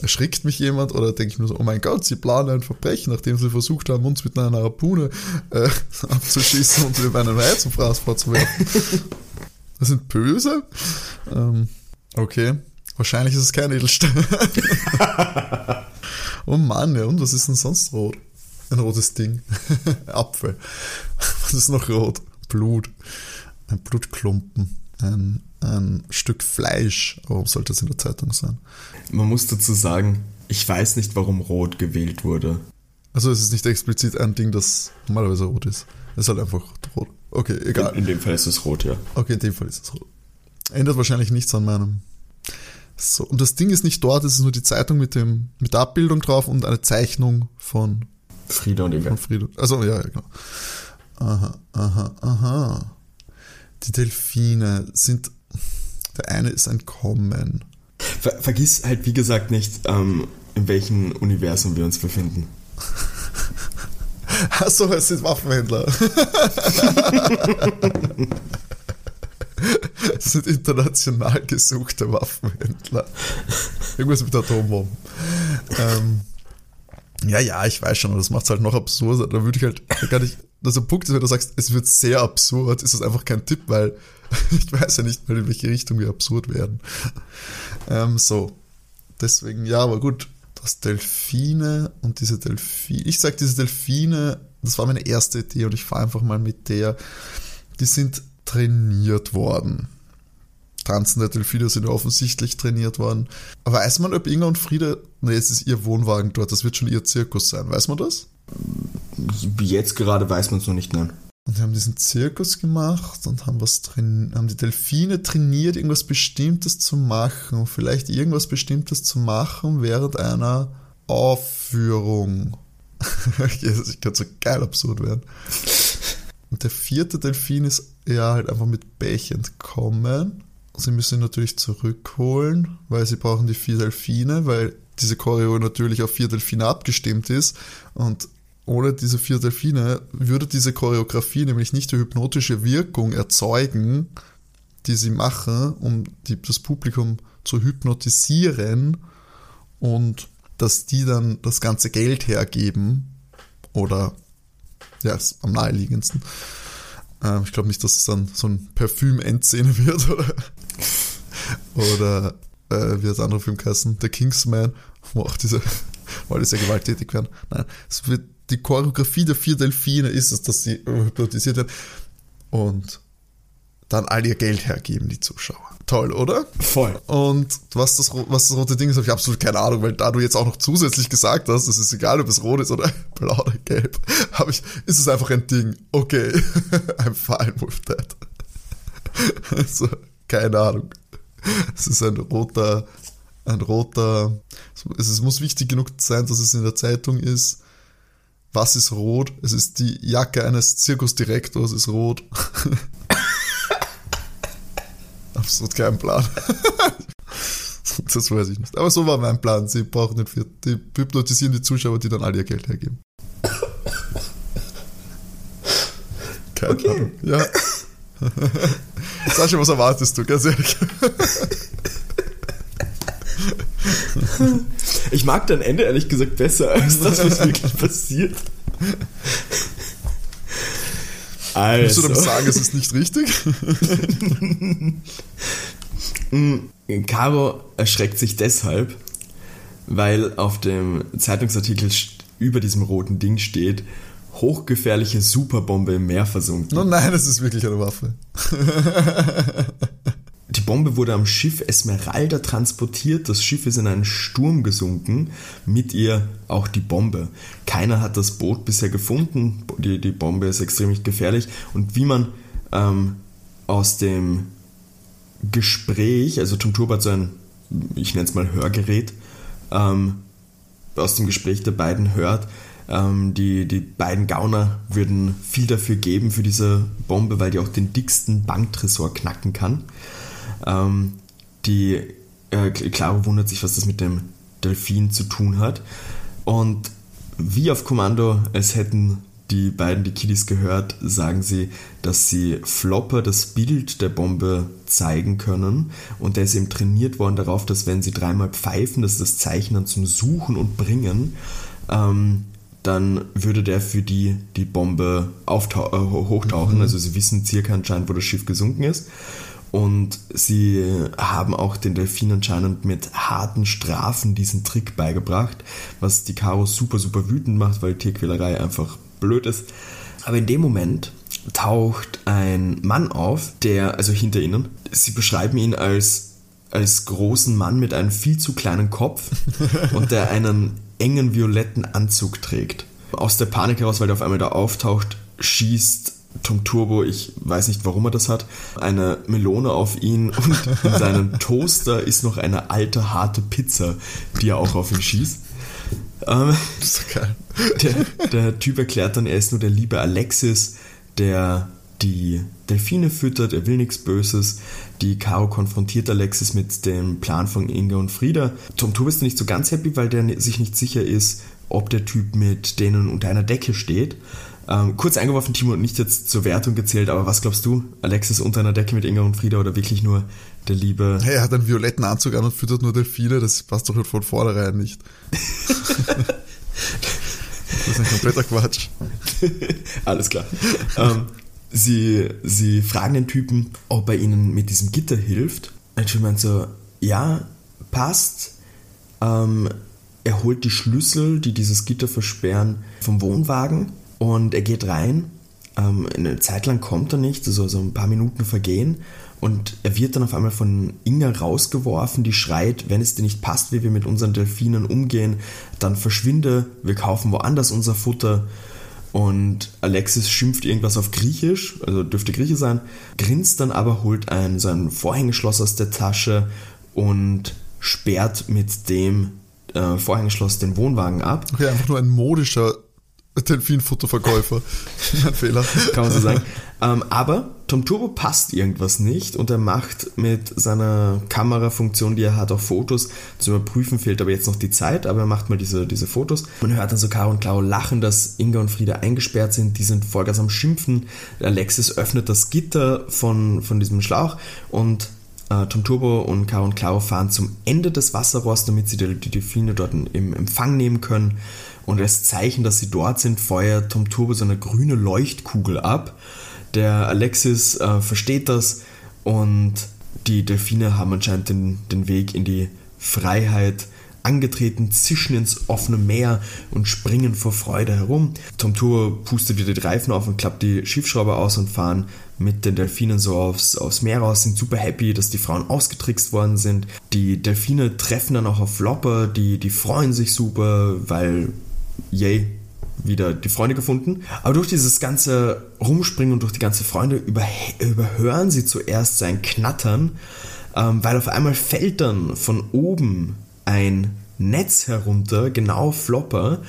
Erschrickt mich jemand oder denke ich mir so, oh mein Gott, sie planen ein Verbrechen, nachdem sie versucht haben, uns mit einer Harpune äh, abzuschießen und über einen Weizenfraß vorzuwerfen. Das sind böse? Ähm, okay. Wahrscheinlich ist es kein Edelstein. oh Mann, ja, und was ist denn sonst rot? Ein rotes Ding. Apfel. Was ist noch rot? Blut. Ein Blutklumpen. Ein, ein Stück Fleisch. Warum sollte es in der Zeitung sein? Man muss dazu sagen, ich weiß nicht, warum rot gewählt wurde. Also es ist nicht explizit ein Ding, das normalerweise rot ist. Es ist halt einfach rot. Okay, egal. In, in dem Fall ist es rot, ja. Okay, in dem Fall ist es rot. Ändert wahrscheinlich nichts an meinem so, und das Ding ist nicht dort, es ist nur die Zeitung mit, dem, mit der Abbildung drauf und eine Zeichnung von Frieda und Inga. Von Frieda. Also, ja, ja, genau. Aha, aha, aha. Die Delfine sind, der eine ist ein Kommen. Ver vergiss halt, wie gesagt, nicht, ähm, in welchem Universum wir uns befinden. Achso, es sind Waffenhändler. Das sind international gesuchte Waffenhändler. Irgendwas mit Atombomben. Ähm, ja, ja, ich weiß schon, aber das macht es halt noch absurder. Da würde ich halt gar nicht. Also, Punkt ist, wenn du sagst, es wird sehr absurd, ist das einfach kein Tipp, weil ich weiß ja nicht mal, in welche Richtung wir absurd werden. Ähm, so. Deswegen, ja, aber gut. Das Delfine und diese Delfine. Ich sag, diese Delfine, das war meine erste Idee und ich fahre einfach mal mit der. Die sind trainiert worden. Tanzende Delfine sind offensichtlich trainiert worden. Weiß man, ob Inga und Frieda, nee, es ist ihr Wohnwagen dort, das wird schon ihr Zirkus sein, weiß man das? Jetzt gerade weiß man es noch nicht, nein. Und die haben diesen Zirkus gemacht und haben was haben die Delfine trainiert, irgendwas Bestimmtes zu machen, vielleicht irgendwas Bestimmtes zu machen während einer Aufführung. das kann so geil absurd werden. Und der vierte Delfin ist ja halt einfach mit Pech entkommen. Sie müssen ihn natürlich zurückholen, weil sie brauchen die vier Delfine, weil diese Choreo natürlich auf vier Delfine abgestimmt ist. Und ohne diese vier Delfine würde diese Choreografie nämlich nicht die hypnotische Wirkung erzeugen, die sie machen, um die, das Publikum zu hypnotisieren und dass die dann das ganze Geld hergeben oder ja, ist am naheliegendsten. Ähm, ich glaube nicht, dass es dann so ein Parfüm-Endszene wird oder, oder äh, wie das andere Film heißen, The Kingsman, wo auch diese, wo alle sehr gewalttätig werden. Nein, es wird die Choreografie der vier Delfine ist es, dass sie hypnotisiert werden und dann all ihr Geld hergeben, die Zuschauer. Toll, oder? Voll. Und was das, was das rote Ding ist, habe ich absolut keine Ahnung, weil da du jetzt auch noch zusätzlich gesagt hast, es ist egal, ob es rot ist oder blau oder gelb, habe ich, ist es einfach ein Ding. Okay, I'm fine with that. also, keine Ahnung. Es ist ein roter, ein roter, es muss wichtig genug sein, dass es in der Zeitung ist. Was ist rot? Es ist die Jacke eines Zirkusdirektors, ist rot. Absolut keinen Plan. das weiß ich nicht. Aber so war mein Plan. Sie brauchen den vierten. Die hypnotisieren die Zuschauer, die dann all ihr Geld hergeben. Keine okay. Ahnung. Ja. Sascha, was erwartest du? Ganz ehrlich. Ich mag dein Ende ehrlich gesagt besser als das, was wirklich passiert. Also. Willst du damit sagen, es ist nicht richtig? Caro erschreckt sich deshalb, weil auf dem Zeitungsartikel über diesem roten Ding steht, hochgefährliche Superbombe im Meer versunken. Oh nein, das ist wirklich eine Waffe. Die Bombe wurde am Schiff Esmeralda transportiert. Das Schiff ist in einen Sturm gesunken. Mit ihr auch die Bombe. Keiner hat das Boot bisher gefunden. Die, die Bombe ist extrem gefährlich. Und wie man ähm, aus dem Gespräch, also Tom Turbo hat so ein, ich nenne es mal Hörgerät, ähm, aus dem Gespräch der beiden hört, ähm, die, die beiden Gauner würden viel dafür geben für diese Bombe, weil die auch den dicksten Banktresor knacken kann. Ähm, die äh, Claro wundert sich, was das mit dem Delfin zu tun hat. Und wie auf Kommando, es hätten die beiden, die Kiddies gehört, sagen sie, dass sie Flopper das Bild der Bombe zeigen können und der ist eben trainiert worden darauf, dass wenn sie dreimal pfeifen, das ist das Zeichen dann zum Suchen und Bringen, ähm, dann würde der für die die Bombe äh, hochtauchen. Mhm. Also sie wissen circa anscheinend, wo das Schiff gesunken ist. Und sie haben auch den Delfin anscheinend mit harten Strafen diesen Trick beigebracht, was die Karo super, super wütend macht, weil Tierquälerei einfach blöd ist. Aber in dem Moment taucht ein Mann auf, der, also hinter ihnen, sie beschreiben ihn als, als großen Mann mit einem viel zu kleinen Kopf und der einen engen violetten Anzug trägt. Aus der Panik heraus, weil der auf einmal da auftaucht, schießt Tom Turbo, ich weiß nicht, warum er das hat, eine Melone auf ihn und in seinem Toaster ist noch eine alte, harte Pizza, die er auch auf ihn schießt. Ähm, das ist geil. Der, der Typ erklärt dann, er ist nur der liebe Alexis, der die Delfine füttert, er will nichts Böses. Die Caro konfrontiert Alexis mit dem Plan von Inga und Frieda. Tom Turbo ist nicht so ganz happy, weil der sich nicht sicher ist, ob der Typ mit denen unter einer Decke steht. Ähm, kurz eingeworfen, Timo, und nicht jetzt zur Wertung gezählt, aber was glaubst du? Alexis unter einer Decke mit Inga und Frieda oder wirklich nur der liebe. Hey, er hat einen violetten Anzug an und füttert nur Delfine, das passt doch von vornherein nicht. das ist ein kompletter Quatsch. Alles klar. ähm, sie, sie fragen den Typen, ob er ihnen mit diesem Gitter hilft. Und ich meint so, ja, passt. Ähm, er holt die Schlüssel, die dieses Gitter versperren, vom Wohnwagen und er geht rein. Ähm, eine Zeit lang kommt er nicht, also, also ein paar Minuten vergehen. Und er wird dann auf einmal von Inga rausgeworfen, die schreit, wenn es dir nicht passt, wie wir mit unseren Delfinen umgehen, dann verschwinde, wir kaufen woanders unser Futter. Und Alexis schimpft irgendwas auf Griechisch, also dürfte Grieche sein, grinst dann aber, holt ein, so ein Vorhängeschloss aus der Tasche und sperrt mit dem äh, Vorhängeschloss den Wohnwagen ab. Okay, einfach nur ein modischer Delfinfutterverkäufer. Ein Fehler. Kann man so sagen. Ähm, aber Tom Turbo passt irgendwas nicht und er macht mit seiner Kamerafunktion, die er hat, auch Fotos. Zum Überprüfen fehlt aber jetzt noch die Zeit, aber er macht mal diese, diese Fotos. Man hört dann so Caro und Clau lachen, dass Inga und Frieda eingesperrt sind. Die sind Vollgas am Schimpfen. Alexis öffnet das Gitter von, von diesem Schlauch und äh, Tom Turbo und Caro und Clau fahren zum Ende des Wasserrohrs, damit sie die, die Delfine dort im Empfang nehmen können. Und als Zeichen, dass sie dort sind, feuert Tom Turbo so eine grüne Leuchtkugel ab. Der Alexis äh, versteht das und die Delfine haben anscheinend den, den Weg in die Freiheit angetreten, zischen ins offene Meer und springen vor Freude herum. Tom Turbo pustet wieder die Reifen auf und klappt die Schiffsschraube aus und fahren mit den Delfinen so aufs, aufs Meer raus, sind super happy, dass die Frauen ausgetrickst worden sind. Die Delfine treffen dann auch auf Flopper, die, die freuen sich super, weil yay, wieder die Freunde gefunden. Aber durch dieses ganze Rumspringen und durch die ganze Freunde überhören sie zuerst sein Knattern, ähm, weil auf einmal fällt dann von oben ein Netz herunter, genau Flopper,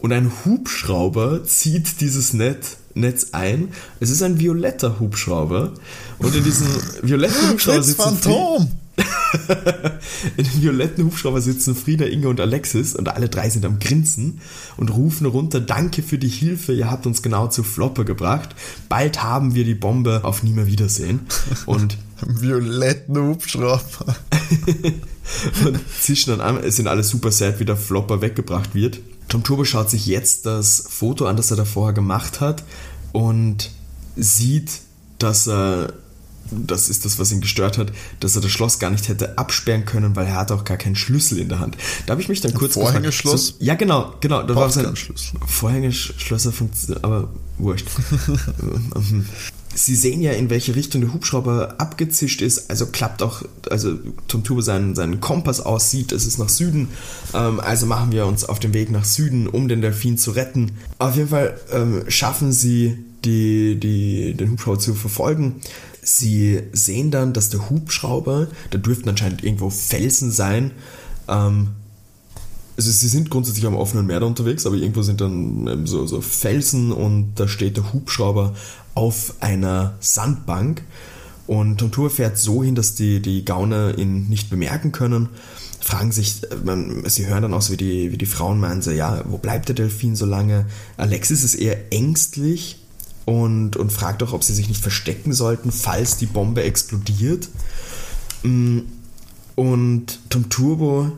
und ein Hubschrauber zieht dieses Netz, Netz ein. Es ist ein violetter Hubschrauber und in diesem violetten Hubschrauber sitzt Phantom. In dem violetten Hubschrauber sitzen Frieda, Inge und Alexis und alle drei sind am Grinsen und rufen runter, danke für die Hilfe, ihr habt uns genau zu Floppe gebracht. Bald haben wir die Bombe auf nie mehr Wiedersehen. Und violetten Hubschrauber. und zischen dann an, es sind alle super sad, wie der Flopper weggebracht wird. Tom Turbo schaut sich jetzt das Foto an, das er da vorher gemacht hat und sieht, dass er das ist das, was ihn gestört hat, dass er das Schloss gar nicht hätte absperren können, weil er hatte auch gar keinen Schlüssel in der Hand. Da habe ich mich dann Ein kurz Vorhängeschloss? gefragt, so, ja, genau, genau. Da war sein Schlüssel. Vorhängeschlösser funktionieren, aber wurscht. Sie sehen ja, in welche Richtung der Hubschrauber abgezischt ist, also klappt auch, also Tom Turbo seinen, seinen Kompass aussieht, es ist nach Süden, ähm, also machen wir uns auf den Weg nach Süden, um den Delfin zu retten. Auf jeden Fall ähm, schaffen sie, die, die, den Hubschrauber zu verfolgen. Sie sehen dann, dass der Hubschrauber, da dürften anscheinend irgendwo Felsen sein, ähm, also sie sind grundsätzlich am offenen Meer unterwegs, aber irgendwo sind dann ähm, so, so Felsen und da steht der Hubschrauber auf einer Sandbank. Und Tom Tour fährt so hin, dass die, die Gauner ihn nicht bemerken können. Fragen sich, äh, man, sie hören dann auch so, wie die, wie die Frauen meinen, so, ja, wo bleibt der Delfin so lange? Alexis ist eher ängstlich und, und fragt auch, ob sie sich nicht verstecken sollten, falls die Bombe explodiert. Mm, Und Tom Turbo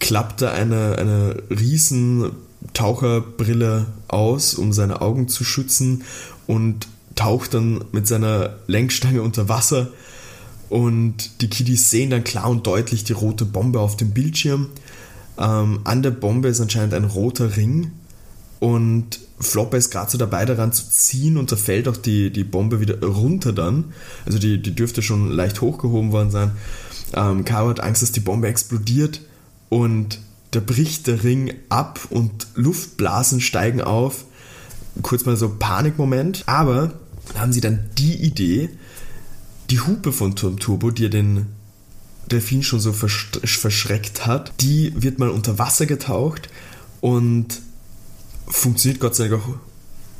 klappte eine, eine riesen Taucherbrille aus, um seine Augen zu schützen und taucht dann mit seiner Lenkstange unter Wasser und die Kiddies sehen dann klar und deutlich die rote Bombe auf dem Bildschirm. Ähm, an der Bombe ist anscheinend ein roter Ring und Flopper ist gerade so dabei daran zu ziehen und da fällt auch die, die Bombe wieder runter dann. Also die, die dürfte schon leicht hochgehoben worden sein. Ähm, Caro hat Angst, dass die Bombe explodiert und da bricht der Ring ab und Luftblasen steigen auf. Kurz mal so Panikmoment. Aber da haben sie dann die Idee, die Hupe von Turm Turbo, die ja den Delfin schon so versch- verschreckt hat, die wird mal unter Wasser getaucht und funktioniert Gott sei Dank auch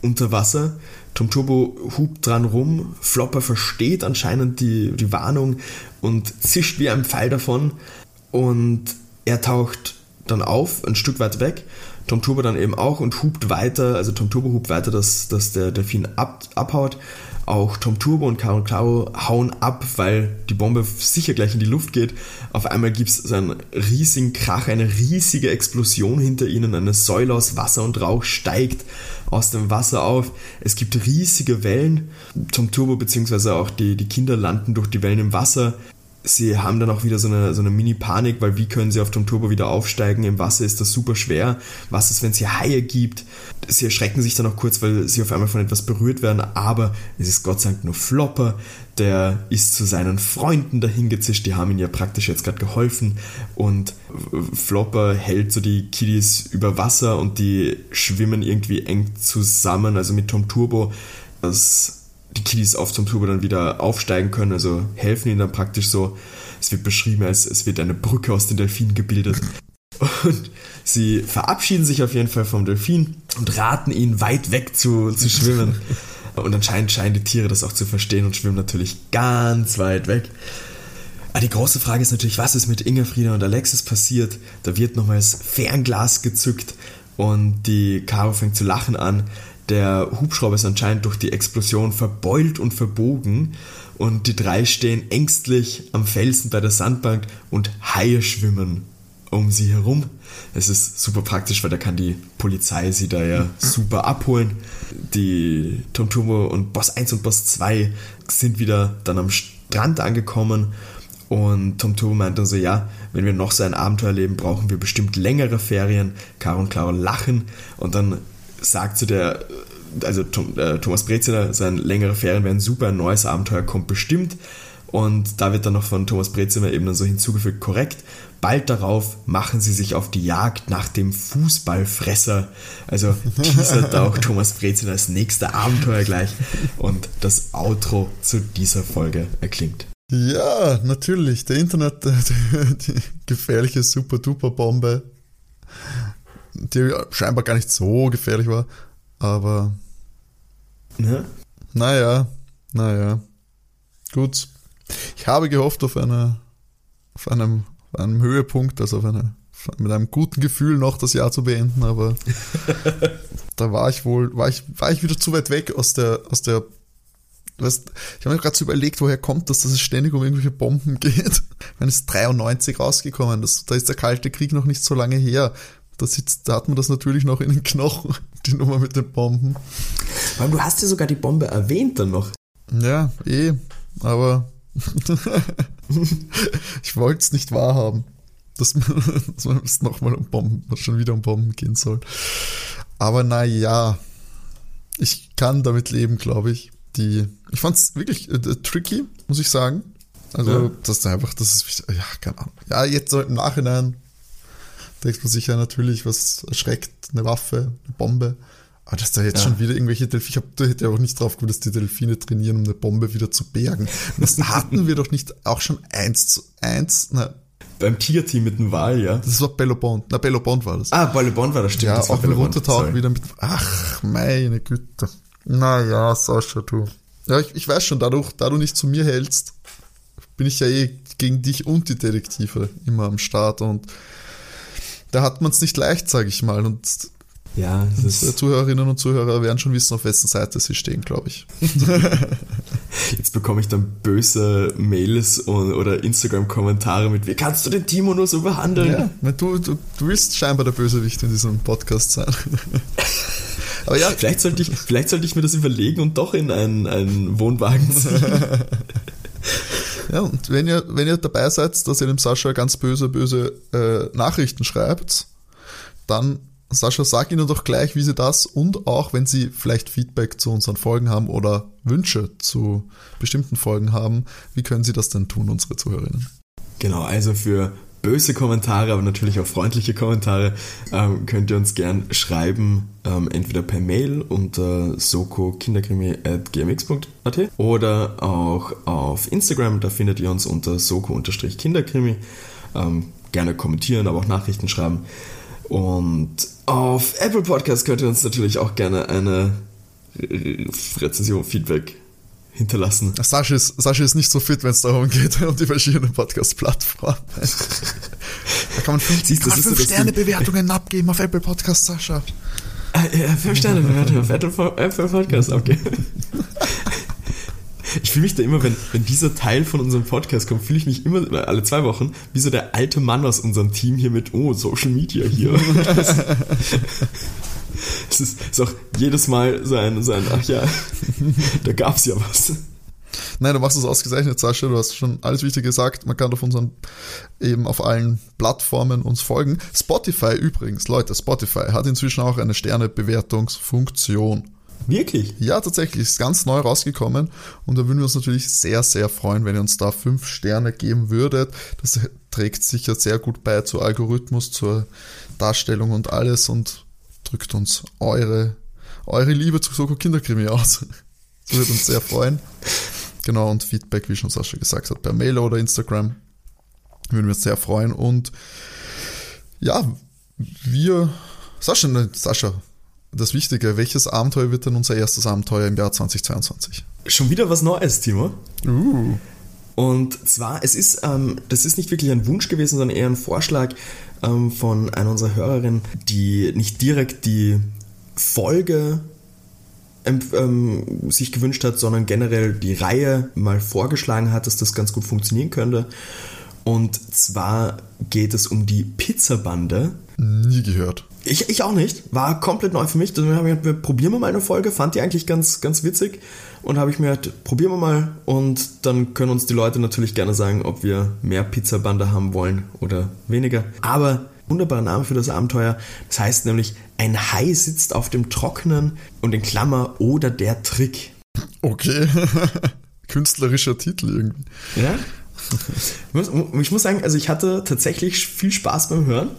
unter Wasser. Tom Turbo hupt dran rum, Flopper versteht anscheinend die, die Warnung und zischt wie ein Pfeil davon und er taucht dann auf, ein Stück weit weg. Tom Turbo dann eben auch und hupt weiter, also Tom Turbo hupt weiter, dass, dass der Delfin ab, abhaut. Auch Tom Turbo und Caro Claro hauen ab, weil die Bombe sicher gleich in die Luft geht. Auf einmal gibt es einen riesigen Krach, eine riesige Explosion hinter ihnen. Eine Säule aus Wasser und Rauch steigt aus dem Wasser auf. Es gibt riesige Wellen. Tom Turbo bzw. auch die, die Kinder landen durch die Wellen im Wasser sie haben dann auch wieder so eine, so eine Mini-Panik, weil wie können sie auf dem Turbo wieder aufsteigen? Im Wasser ist das super schwer. Was ist, wenn es hier Haie gibt? Sie erschrecken sich dann auch kurz, weil sie auf einmal von etwas berührt werden, aber es ist Gott sei Dank nur Flopper. Der ist zu seinen Freunden dahingezischt, die haben ihm ja praktisch jetzt gerade geholfen und Flopper hält so die Kiddies über Wasser und die schwimmen irgendwie eng zusammen, also mit Tom Turbo. Das die Kiddies auf zum Turbo dann wieder aufsteigen können, also helfen ihnen dann praktisch so. Es wird beschrieben, als es wird eine Brücke aus den Delfinen gebildet. Und sie verabschieden sich auf jeden Fall vom Delfin und raten ihn, weit weg zu, zu schwimmen. Und anscheinend scheinen die Tiere das auch zu verstehen und schwimmen natürlich ganz weit weg. Aber die große Frage ist natürlich, was ist mit Ingerfrieda und Alexis passiert? Da wird nochmals Fernglas gezückt und die Caro fängt zu lachen an. Der Hubschrauber ist anscheinend durch die Explosion verbeult und verbogen und die drei stehen ängstlich am Felsen bei der Sandbank und Haie schwimmen um sie herum. Es ist super praktisch, weil da kann die Polizei sie da ja super abholen. Die Tom Turbo und Boss 1 und Boss 2 sind wieder dann am Strand angekommen und Tom Turbo meint dann so, ja, wenn wir noch so ein Abenteuer erleben, brauchen wir bestimmt längere Ferien. Caro und Caro lachen und dann sagt zu der, also äh, Thomas Breziner, sein längere Ferien wären super, ein neues Abenteuer kommt bestimmt. Und da wird dann noch von Thomas Brezimmer eben dann so hinzugefügt, korrekt. Bald darauf machen sie sich auf die Jagd nach dem Fußballfresser. Also teasert auch Thomas Brezimmer als nächster Abenteuer gleich. Und das Outro zu dieser Folge erklingt. Ja, natürlich. Der Internet, die gefährliche Super-Duper-Bombe, die scheinbar gar nicht so gefährlich war, aber. Ne? Naja, naja. Gut. Ich habe gehofft auf, eine, auf einem, auf einem Höhepunkt, also auf eine, mit einem guten Gefühl noch das Jahr zu beenden, aber da war ich wohl, war ich, war ich wieder zu weit weg aus der, aus der Weißt, ich habe mir gerade so überlegt, woher kommt das, dass es ständig um irgendwelche Bomben geht. Wenn es 93 rausgekommen, das, da ist der Kalte Krieg noch nicht so lange her. Da, sitzt, da hat man das natürlich noch in den Knochen, die Nummer mit den Bomben. Weil du hast ja sogar die Bombe erwähnt dann noch. Ja, eh, aber ich wollte es nicht wahrhaben, dass, dass man es nochmal um Bomben, schon wieder um Bomben gehen soll. Aber naja, ich kann damit leben, glaube ich. Die, ich fand es wirklich äh, tricky, muss ich sagen. Also, ja. das ist einfach, das ist, ja, keine Ahnung. Ja, jetzt so im Nachhinein denkt man sich ja natürlich, was erschreckt, eine Waffe, eine Bombe. Aber dass da jetzt ja. schon wieder irgendwelche Delfine, ich hab, da hätte ja auch nicht drauf gekommen, dass die Delfine trainieren, um eine Bombe wieder zu bergen. Das hatten wir doch nicht auch schon eins zu eins, na, beim Tigerteam mit dem Wal, ja. Das war Bello Bond. Na, Bello Bond war das. Ah, Bello Bond war das, stimmt. Ja, das auch mit runtertauchen wieder mit, ach, meine Güte. Naja, Sascha, du. Ja, ich, ich weiß schon, da du, da du nicht zu mir hältst, bin ich ja eh gegen dich und die Detektive immer am Start und da hat man es nicht leicht, sage ich mal. Und ja, unsere Zuhörerinnen und Zuhörer werden schon wissen, auf wessen Seite sie stehen, glaube ich. Jetzt bekomme ich dann böse Mails und, oder Instagram-Kommentare mit, wie kannst du den Timo nur so behandeln? Ja, du, du, du willst scheinbar der Bösewicht in diesem Podcast sein. Aber ja. Vielleicht sollte ich, vielleicht sollte ich mir das überlegen und doch in einen, einen Wohnwagen ziehen. Ja, und wenn ihr, wenn ihr dabei seid, dass ihr dem Sascha ganz böse, böse äh, Nachrichten schreibt, dann Sascha, sag ihnen doch gleich, wie sie das und auch, wenn sie vielleicht Feedback zu unseren Folgen haben oder Wünsche zu bestimmten Folgen haben, wie können sie das denn tun, unsere Zuhörerinnen? Genau, also für böse Kommentare, aber natürlich auch freundliche Kommentare, ähm, könnt ihr uns gern schreiben, ähm, entweder per Mail unter soko-kinderkrimi.gmx.at oder auch auf Instagram, da findet ihr uns unter soko-kinderkrimi. Ähm, gerne kommentieren, aber auch Nachrichten schreiben. Und auf Apple Podcast könnt ihr uns natürlich auch gerne eine Rezension, Feedback hinterlassen. Sascha ist, Sascha ist nicht so fit, wenn es darum geht, um die verschiedenen Podcast-Plattformen. da kann man fünf, Siehst, kann man fünf Sterne Bewertungen abgeben auf Apple Podcast, Sascha. Äh, ja, fünf Sterne Bewertungen auf Apple Podcast abgeben. Ich fühle mich da immer, wenn, wenn dieser Teil von unserem Podcast kommt, fühle ich mich immer alle zwei Wochen wie so der alte Mann aus unserem Team hier mit, oh, Social Media hier. Es ist, ist, auch jedes Mal so ein, so ein ach ja, da gab es ja was. Nein, du machst es ausgezeichnet, Sascha. Du hast schon alles Wichtige gesagt. Man kann auf unseren, eben auf allen Plattformen uns folgen. Spotify übrigens, Leute, Spotify hat inzwischen auch eine Sternebewertungsfunktion. Wirklich? Ja, tatsächlich. Ist ganz neu rausgekommen. Und da würden wir uns natürlich sehr, sehr freuen, wenn ihr uns da fünf Sterne geben würdet. Das trägt sicher sehr gut bei zur Algorithmus, zur Darstellung und alles. Und drückt uns eure, eure Liebe zu Soko Kinderkrimi aus. Das würde uns sehr freuen. Genau, und Feedback, wie schon Sascha gesagt hat, per Mail oder Instagram. Würden wir uns sehr freuen. Und ja, wir, Sascha, ne, Sascha, das Wichtige, welches Abenteuer wird denn unser erstes Abenteuer im Jahr 2022? Schon wieder was Neues, Timo. Uh. Und zwar, es ist, ähm, das ist nicht wirklich ein Wunsch gewesen, sondern eher ein Vorschlag ähm, von einer unserer Hörerinnen, die nicht direkt die Folge ähm, sich gewünscht hat, sondern generell die Reihe mal vorgeschlagen hat, dass das ganz gut funktionieren könnte. Und zwar geht es um die Pizzabande. Nie gehört. Ich, ich auch nicht. War komplett neu für mich. Deswegen habe ich gedacht, wir probieren wir mal eine Folge. Fand die eigentlich ganz, ganz witzig. Und habe ich mir gedacht, probieren wir mal. Und dann können uns die Leute natürlich gerne sagen, ob wir mehr Pizzabande haben wollen oder weniger. Aber wunderbarer Name für das Abenteuer. Das heißt nämlich, ein Hai sitzt auf dem Trockenen und in Klammer oder der Trick. Okay. Künstlerischer Titel irgendwie. Ja. Ich muss sagen, also ich hatte tatsächlich viel Spaß beim Hören.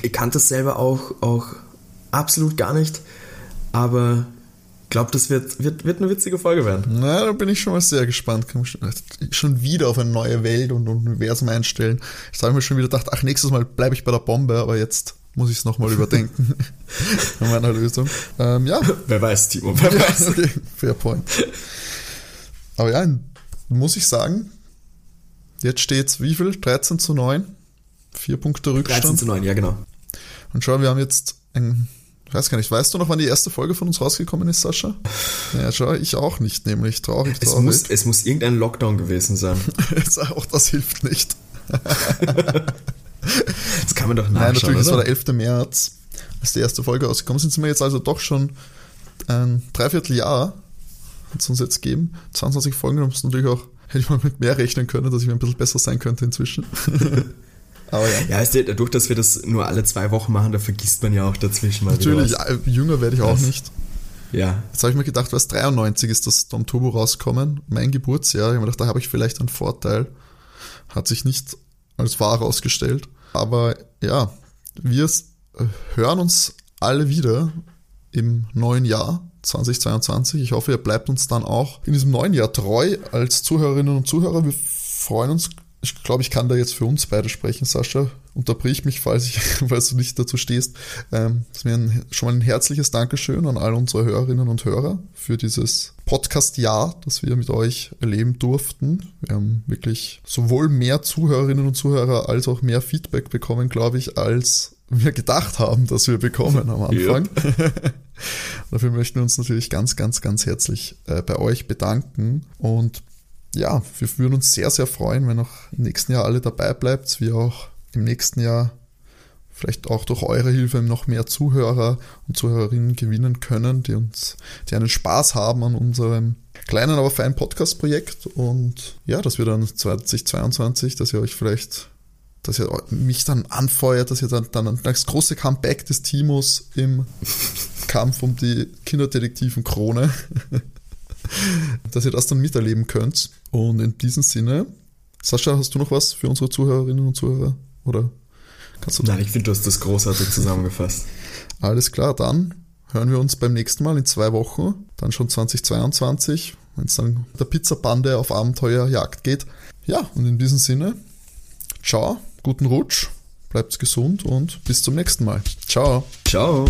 Ich kannte es selber auch, auch absolut gar nicht. Aber glaube, das wird, wird, wird eine witzige Folge werden. Na, da bin ich schon mal sehr gespannt. Kann schon wieder auf eine neue Welt und Universum einstellen. Ich habe mir schon wieder gedacht, ach, nächstes Mal bleibe ich bei der Bombe, aber jetzt muss ich es nochmal überdenken. An meiner Lösung. Ähm, ja. Wer weiß, Timo, wer weiß. okay, fair point. Aber ja, muss ich sagen, jetzt steht es wie viel? 13 zu 9? Vier Punkte Rückstand. 13 zu 9, ja genau. Und schau, wir haben jetzt ein ich weiß gar nicht, weißt du noch, wann die erste Folge von uns rausgekommen ist, Sascha? Ja, schau, ich auch nicht, nämlich traurig, traurig. Es muss, es muss irgendein Lockdown gewesen sein. auch das hilft nicht. Es kann man doch nachschauen, Nein, natürlich, oder? das war der 11. März, als die erste Folge rausgekommen sind. Sind wir jetzt also doch schon ein Dreivierteljahr, hat es uns jetzt gegeben. 22 Folgen, da muss natürlich auch, hätte ich mal mit mehr rechnen können, dass ich mir ein bisschen besser sein könnte inzwischen. Aber ja. Ja, weißt du, dadurch, dass wir das nur alle zwei Wochen machen, da vergisst man ja auch dazwischen mal Natürlich, äh, jünger werde ich auch Das- nicht. Ja, Jetzt habe ich mir gedacht, was 93 ist das Dom Turbo rauskommen, mein Geburtsjahr. Ich habe mir gedacht, da habe ich vielleicht einen Vorteil. Hat sich nicht als wahr herausgestellt. Aber ja, wir hören uns alle wieder im neuen Jahr 2022. Ich hoffe, ihr bleibt uns dann auch in diesem neuen Jahr treu als Zuhörerinnen und Zuhörer. Wir freuen uns. Ich glaube, ich kann da jetzt für uns beide sprechen, Sascha. Unterbrich mich, falls, ich, falls du nicht dazu stehst. Ähm, das wäre ein, schon mal ein herzliches Dankeschön an all unsere Hörerinnen und Hörer für dieses Podcast-Jahr, das wir mit euch erleben durften. Wir haben wirklich sowohl mehr Zuhörerinnen und Zuhörer als auch mehr Feedback bekommen, glaube ich, als wir gedacht haben, dass wir bekommen am Anfang. Dafür möchten wir uns natürlich ganz, ganz, ganz herzlich äh, bei euch bedanken und ja, wir würden uns sehr, sehr freuen, wenn auch im nächsten Jahr alle dabei bleibt, wir auch im nächsten Jahr vielleicht auch durch eure Hilfe noch mehr Zuhörer und Zuhörerinnen gewinnen können, die uns, die einen Spaß haben an unserem kleinen, aber feinen Podcast-Projekt und ja, dass wir dann 2022, dass ihr euch vielleicht, dass ihr mich dann anfeuert, dass ihr dann, dann das große Comeback des Timos im Kampf um die Kinderdetektiven-Krone, dass ihr das dann miterleben könnt. Und in diesem Sinne, Sascha, hast du noch was für unsere Zuhörerinnen und Zuhörer? Oder kannst du nein, ich finde, du hast das großartig zusammengefasst. alles klar, dann hören wir uns beim nächsten Mal in zwei Wochen, dann schon 2022, wenn es dann der Pizzabande auf Abenteuerjagd geht. Ja, und in diesem Sinne, ciao, guten Rutsch, bleibt gesund und bis zum nächsten Mal. Ciao. Ciao.